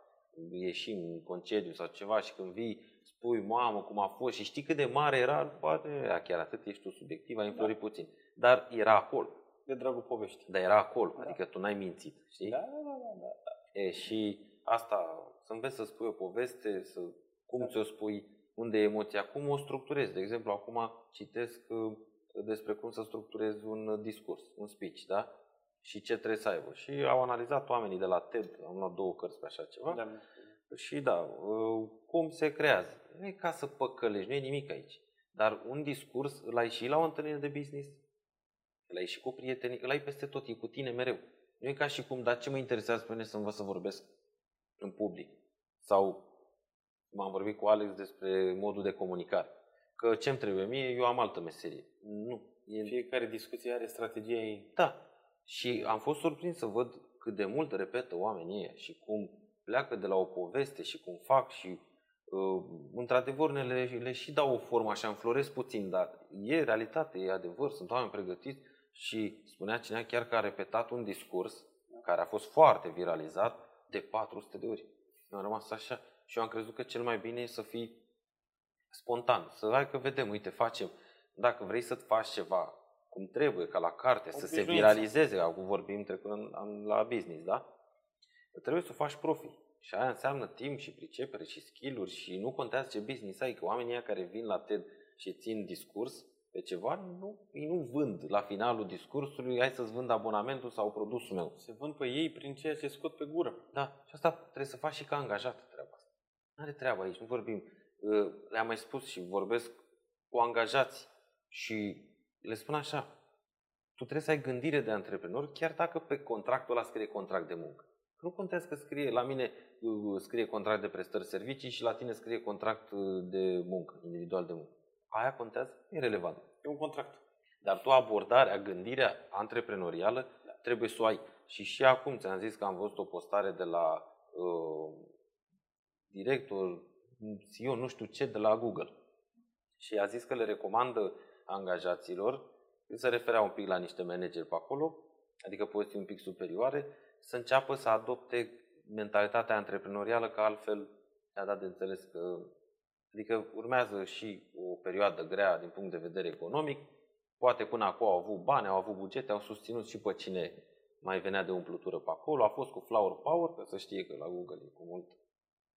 ieșim în concediu sau ceva și când vii, spui, mamă, cum a fost și știi cât de mare era, poate era chiar atât, ești tu subiectiv, ai înflorit da. puțin. Dar era acolo. De dragul poveștii. Dar era acolo, da. adică tu n-ai mințit, știi? Da, da, da. da, da. E, și asta să înveți să spui o poveste, să, cum da. ți-o spui, unde e emoția, cum o structurezi. De exemplu, acum citesc uh, despre cum să structurezi un discurs, un speech, da? Și ce trebuie să aibă. Și au analizat oamenii de la TED, am luat două cărți pe așa ceva. Da. Și da, uh, cum se creează. Nu e ca să păcălești, nu e nimic aici. Dar un discurs îl ai și la o întâlnire de business, îl ai și cu prietenii, îl ai peste tot, e cu tine mereu. Nu e ca și cum, dar ce mă interesează pe mine să învăț să vorbesc? În public. Sau m-am vorbit cu Alex despre modul de comunicare. Că ce-mi trebuie mie, eu am altă meserie. Nu. E... Fiecare discuție are strategia ei. Da. Și am fost surprins să văd cât de mult repetă oamenii ăia și cum pleacă de la o poveste și cum fac și uh, într-adevăr le, le și dau o formă așa, înfloresc puțin, dar e realitate, e adevăr, sunt oameni pregătiți și spunea cineva chiar că a repetat un discurs care a fost foarte viralizat de 400 de ori. Eu am rămas așa și eu am crezut că cel mai bine e să fii spontan. Să hai că vedem, uite, facem. Dacă vrei să faci ceva cum trebuie, ca la carte, o să se viralizeze, acum vorbim trecând la business, da? Trebuie să o faci profi. Și aia înseamnă timp și pricepere și skill-uri și nu contează ce business ai, că oamenii care vin la TED și țin discurs, pe ceva, nu, ei nu vând la finalul discursului, hai să-ți vând abonamentul sau produsul meu. Se vând pe ei prin ceea ce scot pe gură. Da, și asta trebuie să faci și ca angajat treaba asta. Nu are treabă aici, nu vorbim. Uh, le-am mai spus și vorbesc cu angajați și le spun așa, tu trebuie să ai gândire de antreprenor chiar dacă pe contractul ăla scrie contract de muncă. Nu contează că scrie, la mine uh, scrie contract de prestări servicii și la tine scrie contract uh, de muncă, individual de muncă aia contează? E relevant. E un contract. Dar tu abordarea, gândirea antreprenorială da. trebuie să o ai. Și și acum ți-am zis că am văzut o postare de la uh, director, CEO, nu știu ce, de la Google. Și a zis că le recomandă angajaților, se referea un pic la niște manageri pe acolo, adică poziții un pic superioare, să înceapă să adopte mentalitatea antreprenorială, că altfel a dat de înțeles că Adică urmează și o perioadă grea din punct de vedere economic. Poate până acum au avut bani, au avut bugete, au susținut și pe cine mai venea de umplutură pe acolo. A fost cu Flower Power, că să știe că la Google e cu mult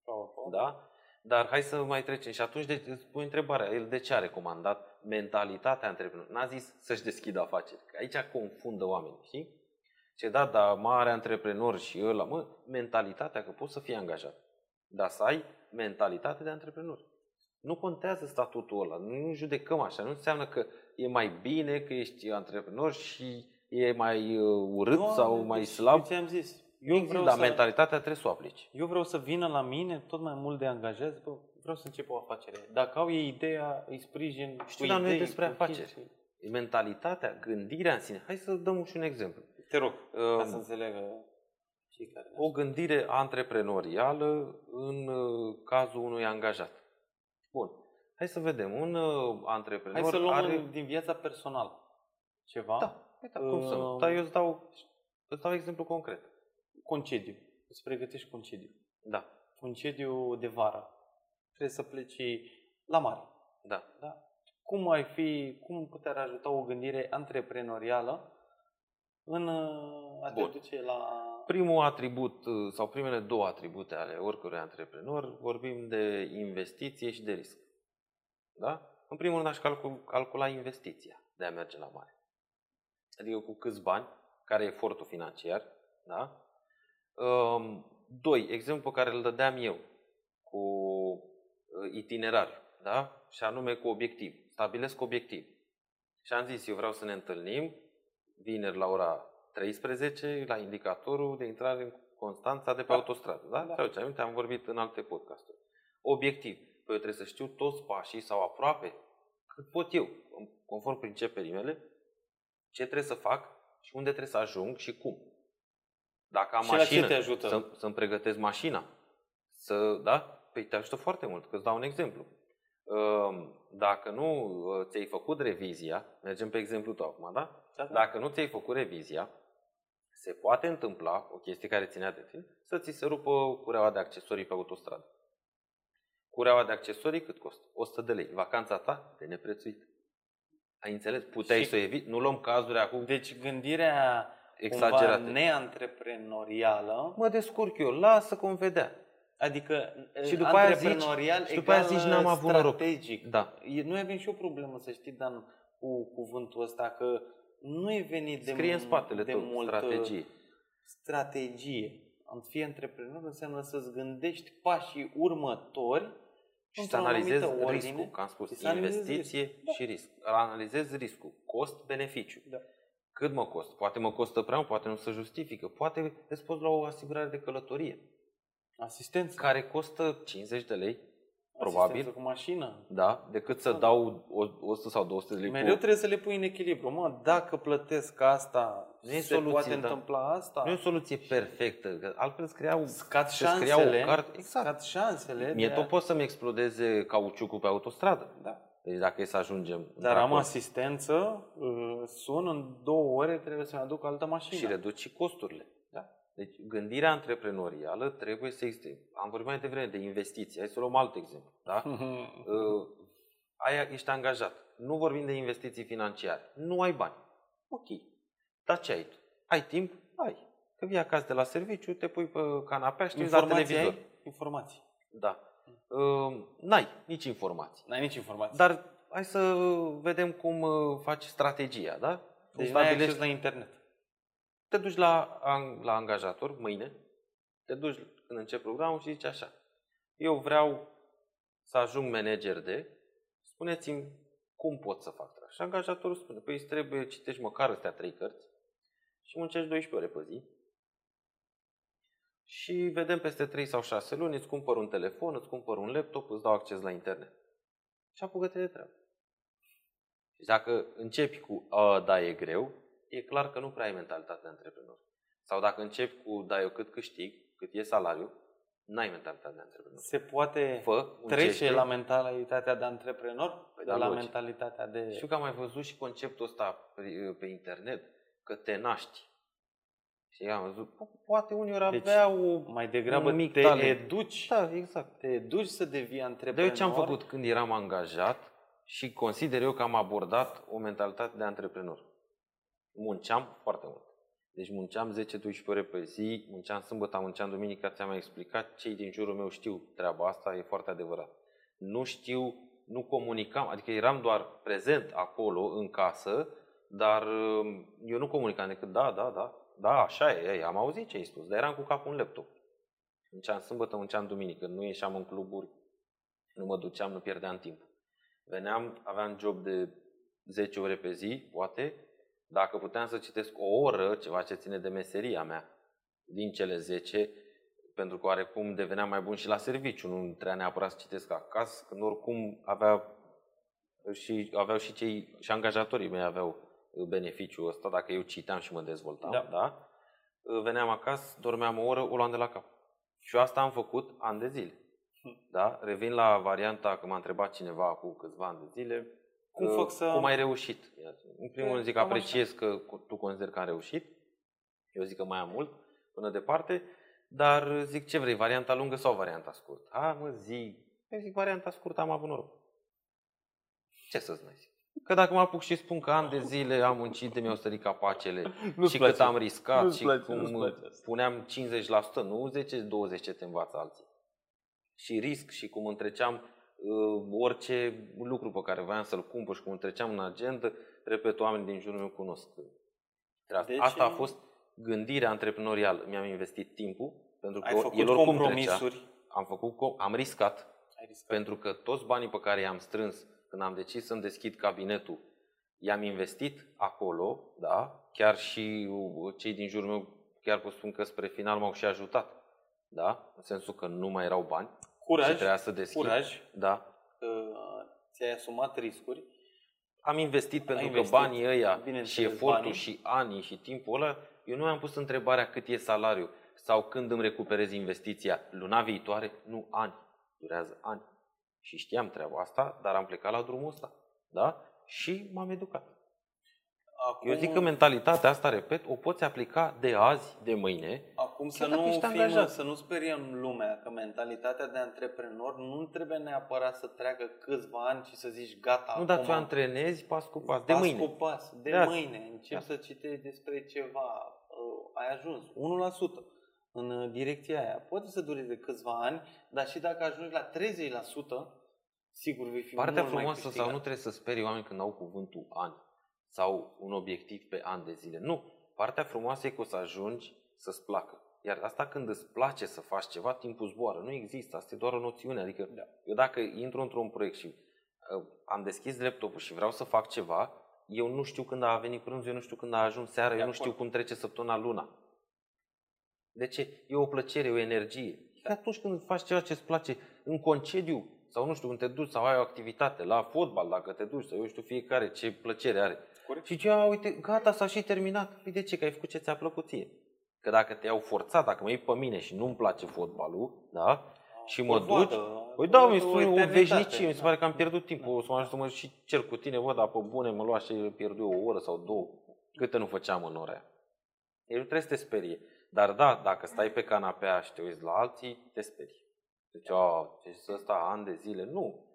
Flower Power. Da? Dar hai să mai trecem. Și atunci de, îți pui întrebarea, el de ce a recomandat mentalitatea antreprenor? N-a zis să-și deschidă afaceri, că aici confundă oamenii, știi? Ce da, dar mare antreprenor și ăla, mă, mentalitatea că poți să fii angajat. Dar să ai mentalitate de antreprenor. Nu contează statutul ăla, nu judecăm așa, nu înseamnă că e mai bine că ești antreprenor și e mai uh, urât nu, sau mai deci, slab. Ce am zis? Eu vreau dar să, mentalitatea trebuie să o aplici. Eu vreau să vină la mine tot mai mult de angajați, bă, vreau să încep o afacere. Dacă au ei ideea, îi sprijin Știu, dar nu e despre afaceri. E mentalitatea, gândirea în sine. Hai să dăm și un exemplu. Te rog, uh, ca să înțelegă cei care O gândire antreprenorială în uh, cazul unui angajat. Bun. Hai să vedem. Un uh, antreprenor Hai să luăm are... din viața personală ceva. Da, da cum uh... să nu? Dar eu îți dau, îți dau exemplu concret. Concediu. Îți pregătești concediu. Da. concediu de vară. Trebuie să pleci la mare. Da. Da? Cum ai fi, cum putea ajuta o gândire antreprenorială în uh, a te Bun. duce la... Primul atribut uh, sau primele două atribute ale oricărui antreprenor, vorbim de investiție și de risc. Da? În primul rând aș calcul, calcula investiția de a merge la mare. Adică cu câți bani, care e efortul financiar. Da? Um, Doi, exemplu pe care îl dădeam eu cu uh, itinerariu, da? și anume cu obiectiv. Stabilesc obiectiv. Și am zis, eu vreau să ne întâlnim vineri la ora 13 la indicatorul de intrare în Constanța de pe Da. autostradă. Da? Da. Sau ce aminte, am vorbit în alte podcasturi. Obiectiv. Păi eu trebuie să știu toți pașii sau aproape cât pot eu, conform principiilor mele, ce trebuie să fac și unde trebuie să ajung și cum. Dacă am Și la ce mașină, te ajută? Să, să-mi pregătesc mașina. Să, da? Păi te ajută foarte mult, că îți dau un exemplu. Ehm, Dacă nu uh, ți-ai făcut revizia, mergem pe exemplu tău acum, da? Da, da. Dacă nu ți-ai făcut revizia, se poate întâmpla, o chestie care ținea de tine, să ți se rupă cureaua de accesorii pe autostradă. Cureaua de accesorii cât costă? 100 de lei. Vacanța ta de neprețuit. Ai înțeles? Puteai Și- să o eviți. Nu luăm cazuri acum Deci gândirea exagerate. cumva neantreprenorială, Mă descurc eu, lasă cum vedea. adică Și după aia antreprenorial zici- și după aia egal zici, n-am avut noroc. strategic. Da. E- Noi avem și o problemă, să știi, Dan, cu cuvântul ăsta, că nu e venit de, Scrie în mu- spatele de tău multă strategie. strategie. Am fi antreprenor înseamnă să-ți gândești pașii următori Și să într-o analizezi anumită ordine. riscul, că am spus, Și să analizezi investiție riscul. Da. și risc. Analizezi riscul, cost-beneficiu. Da. Cât mă costă? Poate mă costă prea mult, poate nu se justifică. Poate îți poți lua o asigurare de călătorie, Asistență. care costă 50 de lei, Asistență probabil, cu mașină. da, decât să Da. dau o- 100 sau 200 de lei Mereu cu... trebuie să le pui în echilibru. Mă, dacă plătesc asta, Nu e se soluție, poate da. întâmpla asta. Nu e o soluție perfectă, că altfel îți crea, Scad îți crea șansele, o carte. Exact. scad șansele Mie de tot a- pot să-mi explodeze cauciucul pe autostradă. Da. Deci dacă e să ajungem Dar am într-acolo asistență, uh, sun în două ore, trebuie să-mi aduc altă mașină. și reduci și costurile. Da. Deci gândirea antreprenorială trebuie să existe. Am vorbit mai devreme de investiții. Hai să luăm alt exemplu. Da? [laughs] Uh, aia ești angajat. Nu vorbim de investiții financiare. Nu ai bani. Ok. Dar ce ai tu? Ai timp? Ai. Că vii acasă de la serviciu, te pui pe canapea și te uiți la Informații televizor. ai? Informații. Da. Uh, n-ai nici informații. N-ai nici informații. Dar hai să vedem cum uh, faci strategia, da? Cum deci n-ai stabilești- acces la internet. Te duci la, ang- la angajator mâine, te duci când începi programul și zici așa, eu vreau să ajung manager de, spuneți-mi cum pot să fac treaba. Și angajatorul spune, păi îți trebuie, citești măcar astea trei cărți și muncești 12 ore pe zi și vedem peste 3 sau 6 luni, îți cumpăr un telefon, îți cumpăr un laptop, îți dau acces la internet. Și apucă-te de treabă. Și dacă începi cu, a, da, e greu, e clar că nu prea ai mentalitate de antreprenor. Sau dacă începi cu, da, eu cât câștig, cât e salariu, n-ai mentalitate de antreprenor. Se poate Fă, trece muncește. la mentalitatea de antreprenor, Păi de da, la logic. mentalitatea de... Știu că am mai văzut și conceptul ăsta pe, pe internet, că te naști. Și am văzut, po- poate unii ori Deci, avea o... mai degrabă un mic te talent. educi, Da, exact. te educi să devii De antreprenor. eu ce am făcut când eram angajat și consider eu că am abordat o mentalitate de antreprenor. Munceam foarte mult. Deci munceam 10-12 ore pe zi, munceam sâmbătă, munceam duminica, ți-am mai explicat, cei din jurul meu știu treaba asta, e foarte adevărat. Nu știu, nu comunicam, adică eram doar prezent acolo, în casă, dar um, eu nu comunicam decât da, da, da, da, așa e, ei, am auzit ce ai spus, dar eram cu capul în laptop. Munceam sâmbătă, munceam duminică, nu ieșeam în cluburi, nu mă duceam, nu pierdeam timp. Veneam, aveam job de 10 ore pe zi, poate, dacă puteam să citesc o oră, ceva ce ține de meseria mea, din cele 10, pentru că oarecum deveneam mai bun și la serviciu, nu trebuia neapărat să citesc acasă, când oricum avea și, aveau și cei, și angajatorii mei aveau beneficiul ăsta, dacă eu citeam și mă dezvoltam, Da. da? Veneam acasă, dormeam o oră, o luam de la cap. Și eu asta am făcut ani de zile. Da? Revin la varianta că m-a întrebat cineva acum câțiva ani de zile. Cum uh, fac să- Cum ai reușit? În primul rând zic Cam așa. apreciez că tu consideri că am reușit. Eu zic că mai am mult până departe. dar zic ce vrei, varianta lungă sau varianta scurtă? Ha, mă, zi. Eu zic varianta scurtă, am avut noroc. Ce să-ți mai zic? Că dacă mă apuc și spun că ani de zile am muncit, mi-au sărit capacele [laughs] Nu-ți și place. cât am riscat Nu-ți și place, cum nu-ți place asta. puneam 50%, nu 10-20 ce te învață alții. Și risc și cum întreceam uh, orice lucru pe care voiam să-l cumpăr și cum întreceam în agenda, repet, oamenii din jurul meu cunosc. treaba asta. Deci- Asta a fost gândirea antreprenorială. Mi-am investit timpul, pentru că Ai făcut el oricum compromisuri. trecea. Am făcut, com- am riscat, Ai riscat. pentru că toți banii pe care i-am strâns când am decis să-mi deschid cabinetul, i-am investit acolo, da? Chiar și uh, cei din jurul meu, chiar pot spun că spre final m-au și ajutat, da? În sensul că nu mai erau bani și Curaj, trebuia să deschid. curaj Da. că ți-ai asumat riscuri. Am investit pentru investit, că banii ăia bineînțeles, și efortul banii. și anii și timpul ăla, eu nu mi-am pus întrebarea cât e salariul sau când îmi recuperez investiția. Luna viitoare? Nu, ani. Durează ani. Și știam treaba asta, dar am plecat la drumul ăsta. Da? Și m-am educat. Acum, Eu zic că mentalitatea asta, repet, o poți aplica de azi, de mâine. Acum să Chiar dacă nu, ești fim, angajat. să nu speriem lumea că mentalitatea de antreprenor nu trebuie neapărat să treacă câțiva ani și să zici gata Nu, dar acum, tu antrenezi pas cu pas, de pas mâine. cu pas, de Da. mâine, încep Da. să citești despre ceva, uh, ai ajuns 1% în uh, direcția aia. Poate să dureze câțiva ani, dar și dacă ajungi la 30%, sigur vei fi Partea mult mai frumoasă sau câștigat. nu trebuie să sperii oameni când au cuvântul ani sau un obiectiv pe ani de zile. Nu. Partea frumoasă e că o să ajungi să-ți placă. Iar asta când îți place să faci ceva, timpul zboară. Nu există, asta e doar o noțiune. Adică Da. eu dacă intru într-un proiect și uh, am deschis laptopul și vreau să fac ceva, eu nu știu când a venit prânzul, eu nu știu când a ajuns seara, De eu nu acord. știu cum trece săptămâna luna. De ce? E o plăcere, e o energie. Da. Atunci când faci ceva ce îți place în concediu sau nu știu, când te duci sau ai o activitate la fotbal, dacă te duci sau eu știu fiecare ce plăcere are. Corect. Și zice, a, uite, gata, s-a și terminat. Păi de ce? Că ai făcut ce ți-a plăcut ție. Că dacă te-au forțat, dacă mă iei pe mine și nu-mi place fotbalul, da? Și mă O duci, vadă, Păi da, o mi spune o eternitate. veșnicie, mi se pare că am pierdut timpul. O să mă ajut să mă și cer cu tine, bă, dar pe bune mă lua și pierd eu o oră sau două. Câte nu făceam în ora aia. El nu trebuie să te sperie. Dar da, dacă stai pe canapea și te uiți la alții, te sperii. Deci, a, ce să ăsta ani de zile. Nu.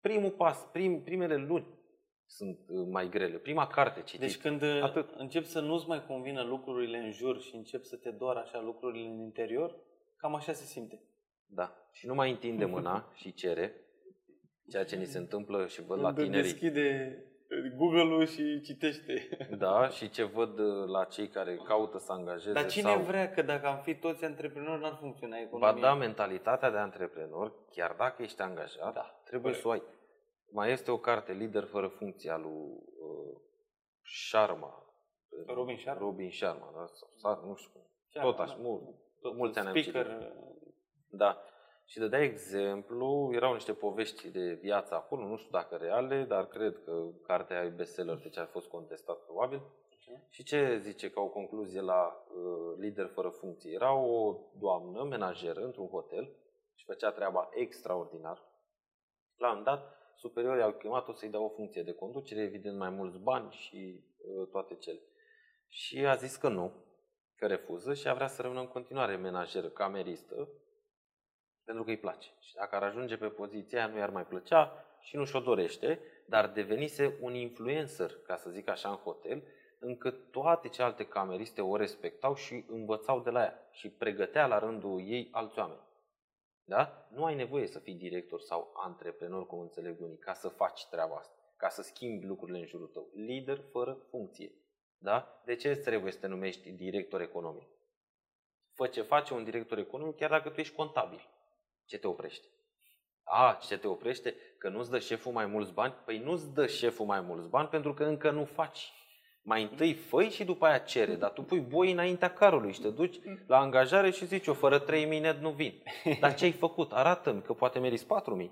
Primul pas, prim, primele luni sunt uh, mai grele. Prima carte citit. Deci când uh, Atât. încep să nu-ți mai convină lucrurile în jur și încep să te doară așa lucrurile în interior, cam așa se simte. Da. Și nu mai întinde [laughs] mâna și cere ceea ce ni se întâmplă și văd la Când tinerii. deschide Google-ul și citește. [laughs] Da, și ce văd uh, la cei care caută să angajeze Dar cine sau... vrea că dacă am fi toți antreprenori, n-ar funcționa Ba economia? da, mentalitatea de antreprenor, chiar dacă ești angajat, Da, trebuie corect. să o ai. Mai este o carte, Lider fără funcție, al lui uh, Sharma. Robin Sharma? Robin Sharma, da? Sau, sau, nu știu cum. Sharma, Tot așa, da. mult, Tot mulți ani am speaker, citit. Da. Și dădea exemplu, erau niște povești de viață acolo, nu știu dacă reale, dar cred că cartea e bestseller, deci a fost contestat probabil. Și ce zice ca o concluzie la uh, lider fără funcție? Era o doamnă menajeră într-un hotel și făcea treaba extraordinar. La un dat, superiorii au chemat-o să-i dea o funcție de conducere, evident mai mulți bani și uh, toate cele. Și a zis că nu, că refuză și a vrea să rămână în continuare menajeră, cameristă, pentru că îi place. Și dacă ar ajunge pe poziția aia, nu i-ar mai plăcea și nu și-o dorește, dar devenise un influencer, ca să zic așa, în hotel, încât toate celelalte cameriste o respectau și învățau de la ea și pregătea la rândul ei alți oameni. Da? Nu ai nevoie să fii director sau antreprenor, cum înțeleg unii, ca să faci treaba asta, ca să schimbi lucrurile în jurul tău. Lider fără funcție. Da? De ce îți trebuie să te numești director economic? Fă ce face un director economic chiar dacă tu ești contabil. Ce te oprește? A, ce te oprește? Că nu-ți dă șeful mai mulți bani? Păi nu-ți dă șeful mai mulți bani pentru că încă nu faci. Mai întâi făi și după aia cere, dar tu pui boi înaintea carului și te duci la angajare și zici, eu fără 3000 net nu vin. Dar ce ai făcut? Arată-mi că poate meriți 4000.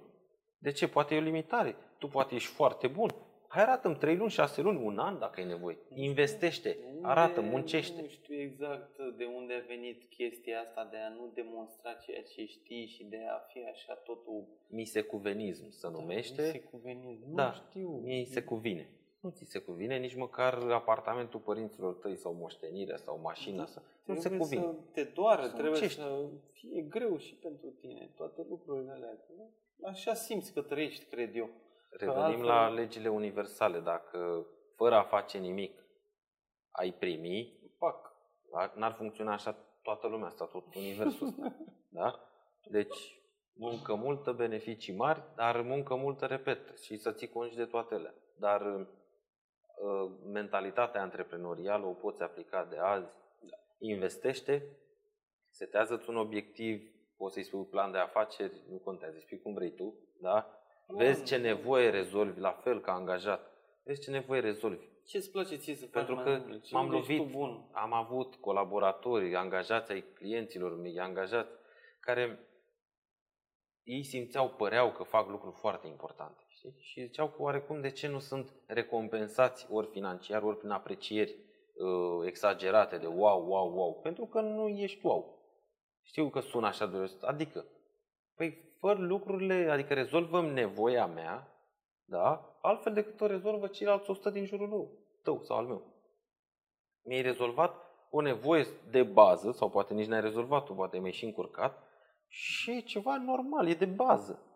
De ce? Poate e o limitare. Tu poate ești foarte bun. Hai arată-mi 3 luni, 6 luni, un an dacă ai nevoie. Investește, arată, Unde- muncește. Nu știu exact de unde a venit chestia asta de a nu demonstra ceea ce știi și de a fi așa totul... Misecuvenism se numește. Se cuvenim. Nu Da, știu. mie îi se cuvine. Nu ți se cuvine nici măcar apartamentul părinților tăi sau moștenirea sau mașina. Sau... Nu se Trebuie cuvine. să te doară, Să trebuie muncești. să fie greu și pentru tine, toate lucrurile alea. Așa simți că trăiești, cred eu. Revenim altfel- la legile universale. Dacă fără a face nimic ai primi, Pac. da? n-ar funcționa așa toată lumea asta, tot universul ăsta. [laughs] Da? Deci, muncă multă, beneficii mari, dar muncă multă, repet, și să ții cont și de toate ele. Dar uh, mentalitatea antreprenorială o poți aplica de azi, investește, setează-ți un obiectiv, poți să-i spui plan de afaceri, nu contează, spui cum vrei tu, da? Vezi ce nevoie rezolvi, la fel ca angajat. Vezi ce nevoie rezolvi. Ce îți place ție să faci Pentru mai că mult? Ce m-am unde ești lovit, tu bun? am avut colaboratori, angajați ai clienților mei, angajați care ei simțeau, păreau că fac lucruri foarte importante. Știi? Și ziceau că oarecum de ce nu sunt recompensați ori financiar, ori prin aprecieri uh, exagerate de wow, wow, wow. Pentru că nu ești wow. Știu că sună așa dureros. Adică, păi fă lucrurile, adică rezolvăm nevoia mea, da? altfel decât o rezolvă ceilalți 100 din jurul meu, tău sau al meu. Mi-ai rezolvat o nevoie de bază, sau poate nici n-ai rezolvat-o, poate mi-ai și încurcat, și e ceva normal, e de bază.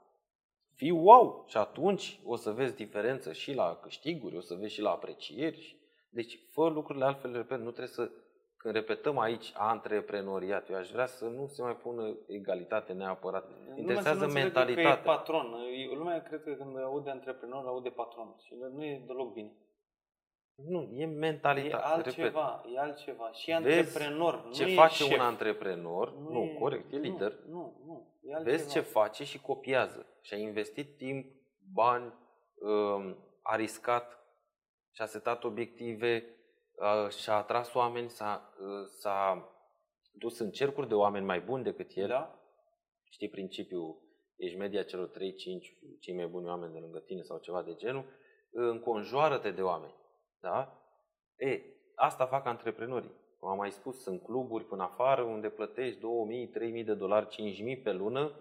Fii wow! Și atunci o să vezi diferență și la câștiguri, o să vezi și la aprecieri. Deci, fă lucrurile altfel, repet, nu trebuie să... Când repetăm aici antreprenoriat, eu aș vrea să nu se mai pună egalitate neapărat. Lumea Interesează să nu înțeleagă mentalitatea. Că e patron. Lumea cred că când aude antreprenor, aude patron. Și nu e deloc bine. Nu, e E mentalitate. repet. altceva, e altceva. Și Vezi antreprenor, ce nu e face șef. un antreprenor, nu, corect, e lider. Nu, nu, nu e altceva. Vezi ce face și copiază. Și a investit timp, bani, um, a riscat, și-a setat obiective, uh, și-a atras oameni, s-a, uh, s-a dus în cercuri de oameni mai buni decât el. Da? Știi principiul, ești media celor 3-5 cei mai buni oameni de lângă tine sau ceva de genul, înconjoară-te de oameni. Da? E, asta fac antreprenorii. Cum am mai spus, sunt cluburi până afară unde plătești 2000, 3000 de dolari, 5000 pe lună,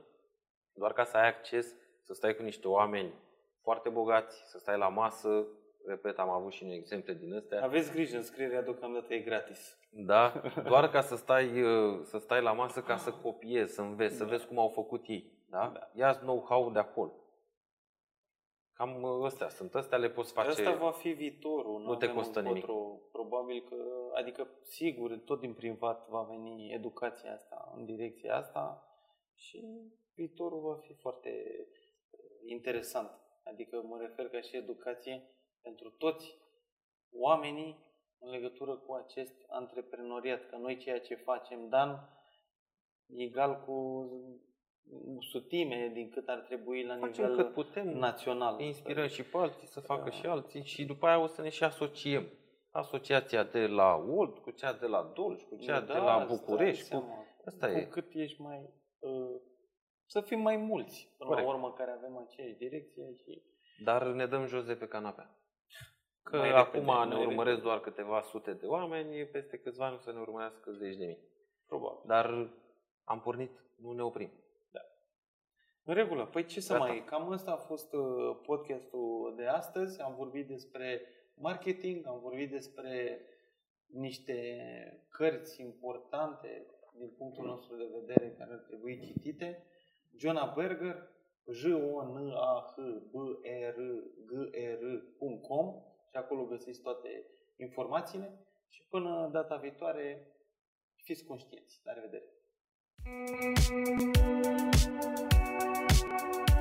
doar ca să ai acces să stai cu niște oameni foarte bogați, să stai la masă. Repet, am avut și un exemple din astea. Aveți grijă, înscrierea deocamdată e gratis. Da? Doar ca să stai, uh, să stai la masă ca să copiezi, să înveți, să Da. vezi cum au făcut ei. Da? Da. Ia know-how de acolo. Cam uh, astea sunt. Astea le poți face. Asta va fi viitorul. Nu te avem costă nimic. încotro. Probabil că, adică sigur, tot din privat va veni educația asta în direcția asta și viitorul va fi foarte uh, interesant. Adică mă refer ca și educație pentru toți oamenii în legătură cu acest antreprenoriat. Că noi ceea ce facem, Dan, e egal cu sutime din cât ar trebui la Facem nivel cât putem, național. inspirăm și pe alții să facă Da. și alții și după aia o să ne și asociem. Asociația de la Olt cu cea de la Dolj, cu cea de la îți dai București. Cu... seama. Asta cu e. cât ești mai... Uh, să fim mai mulți, până Corect. la urmă, care avem aceeași direcție și... Dar ne dăm jos de pe canapea. Că Mai acum repede, ne mai urmăresc repede. doar câteva sute de oameni, peste câțiva ani o să ne urmărească zeci de mii. Probabil. Dar am pornit, nu ne oprim. În regulă. Păi ce să Gata. mai... Cam ăsta a fost uh, podcastul de astăzi. Am vorbit despre marketing, am vorbit despre niște cărți importante din punctul nostru de vedere care ar trebui citite. Jonah Berger, j o n a h b e r g e r.com și acolo găsiți toate informațiile și până data viitoare fiți conștienți. La revedere! Thank you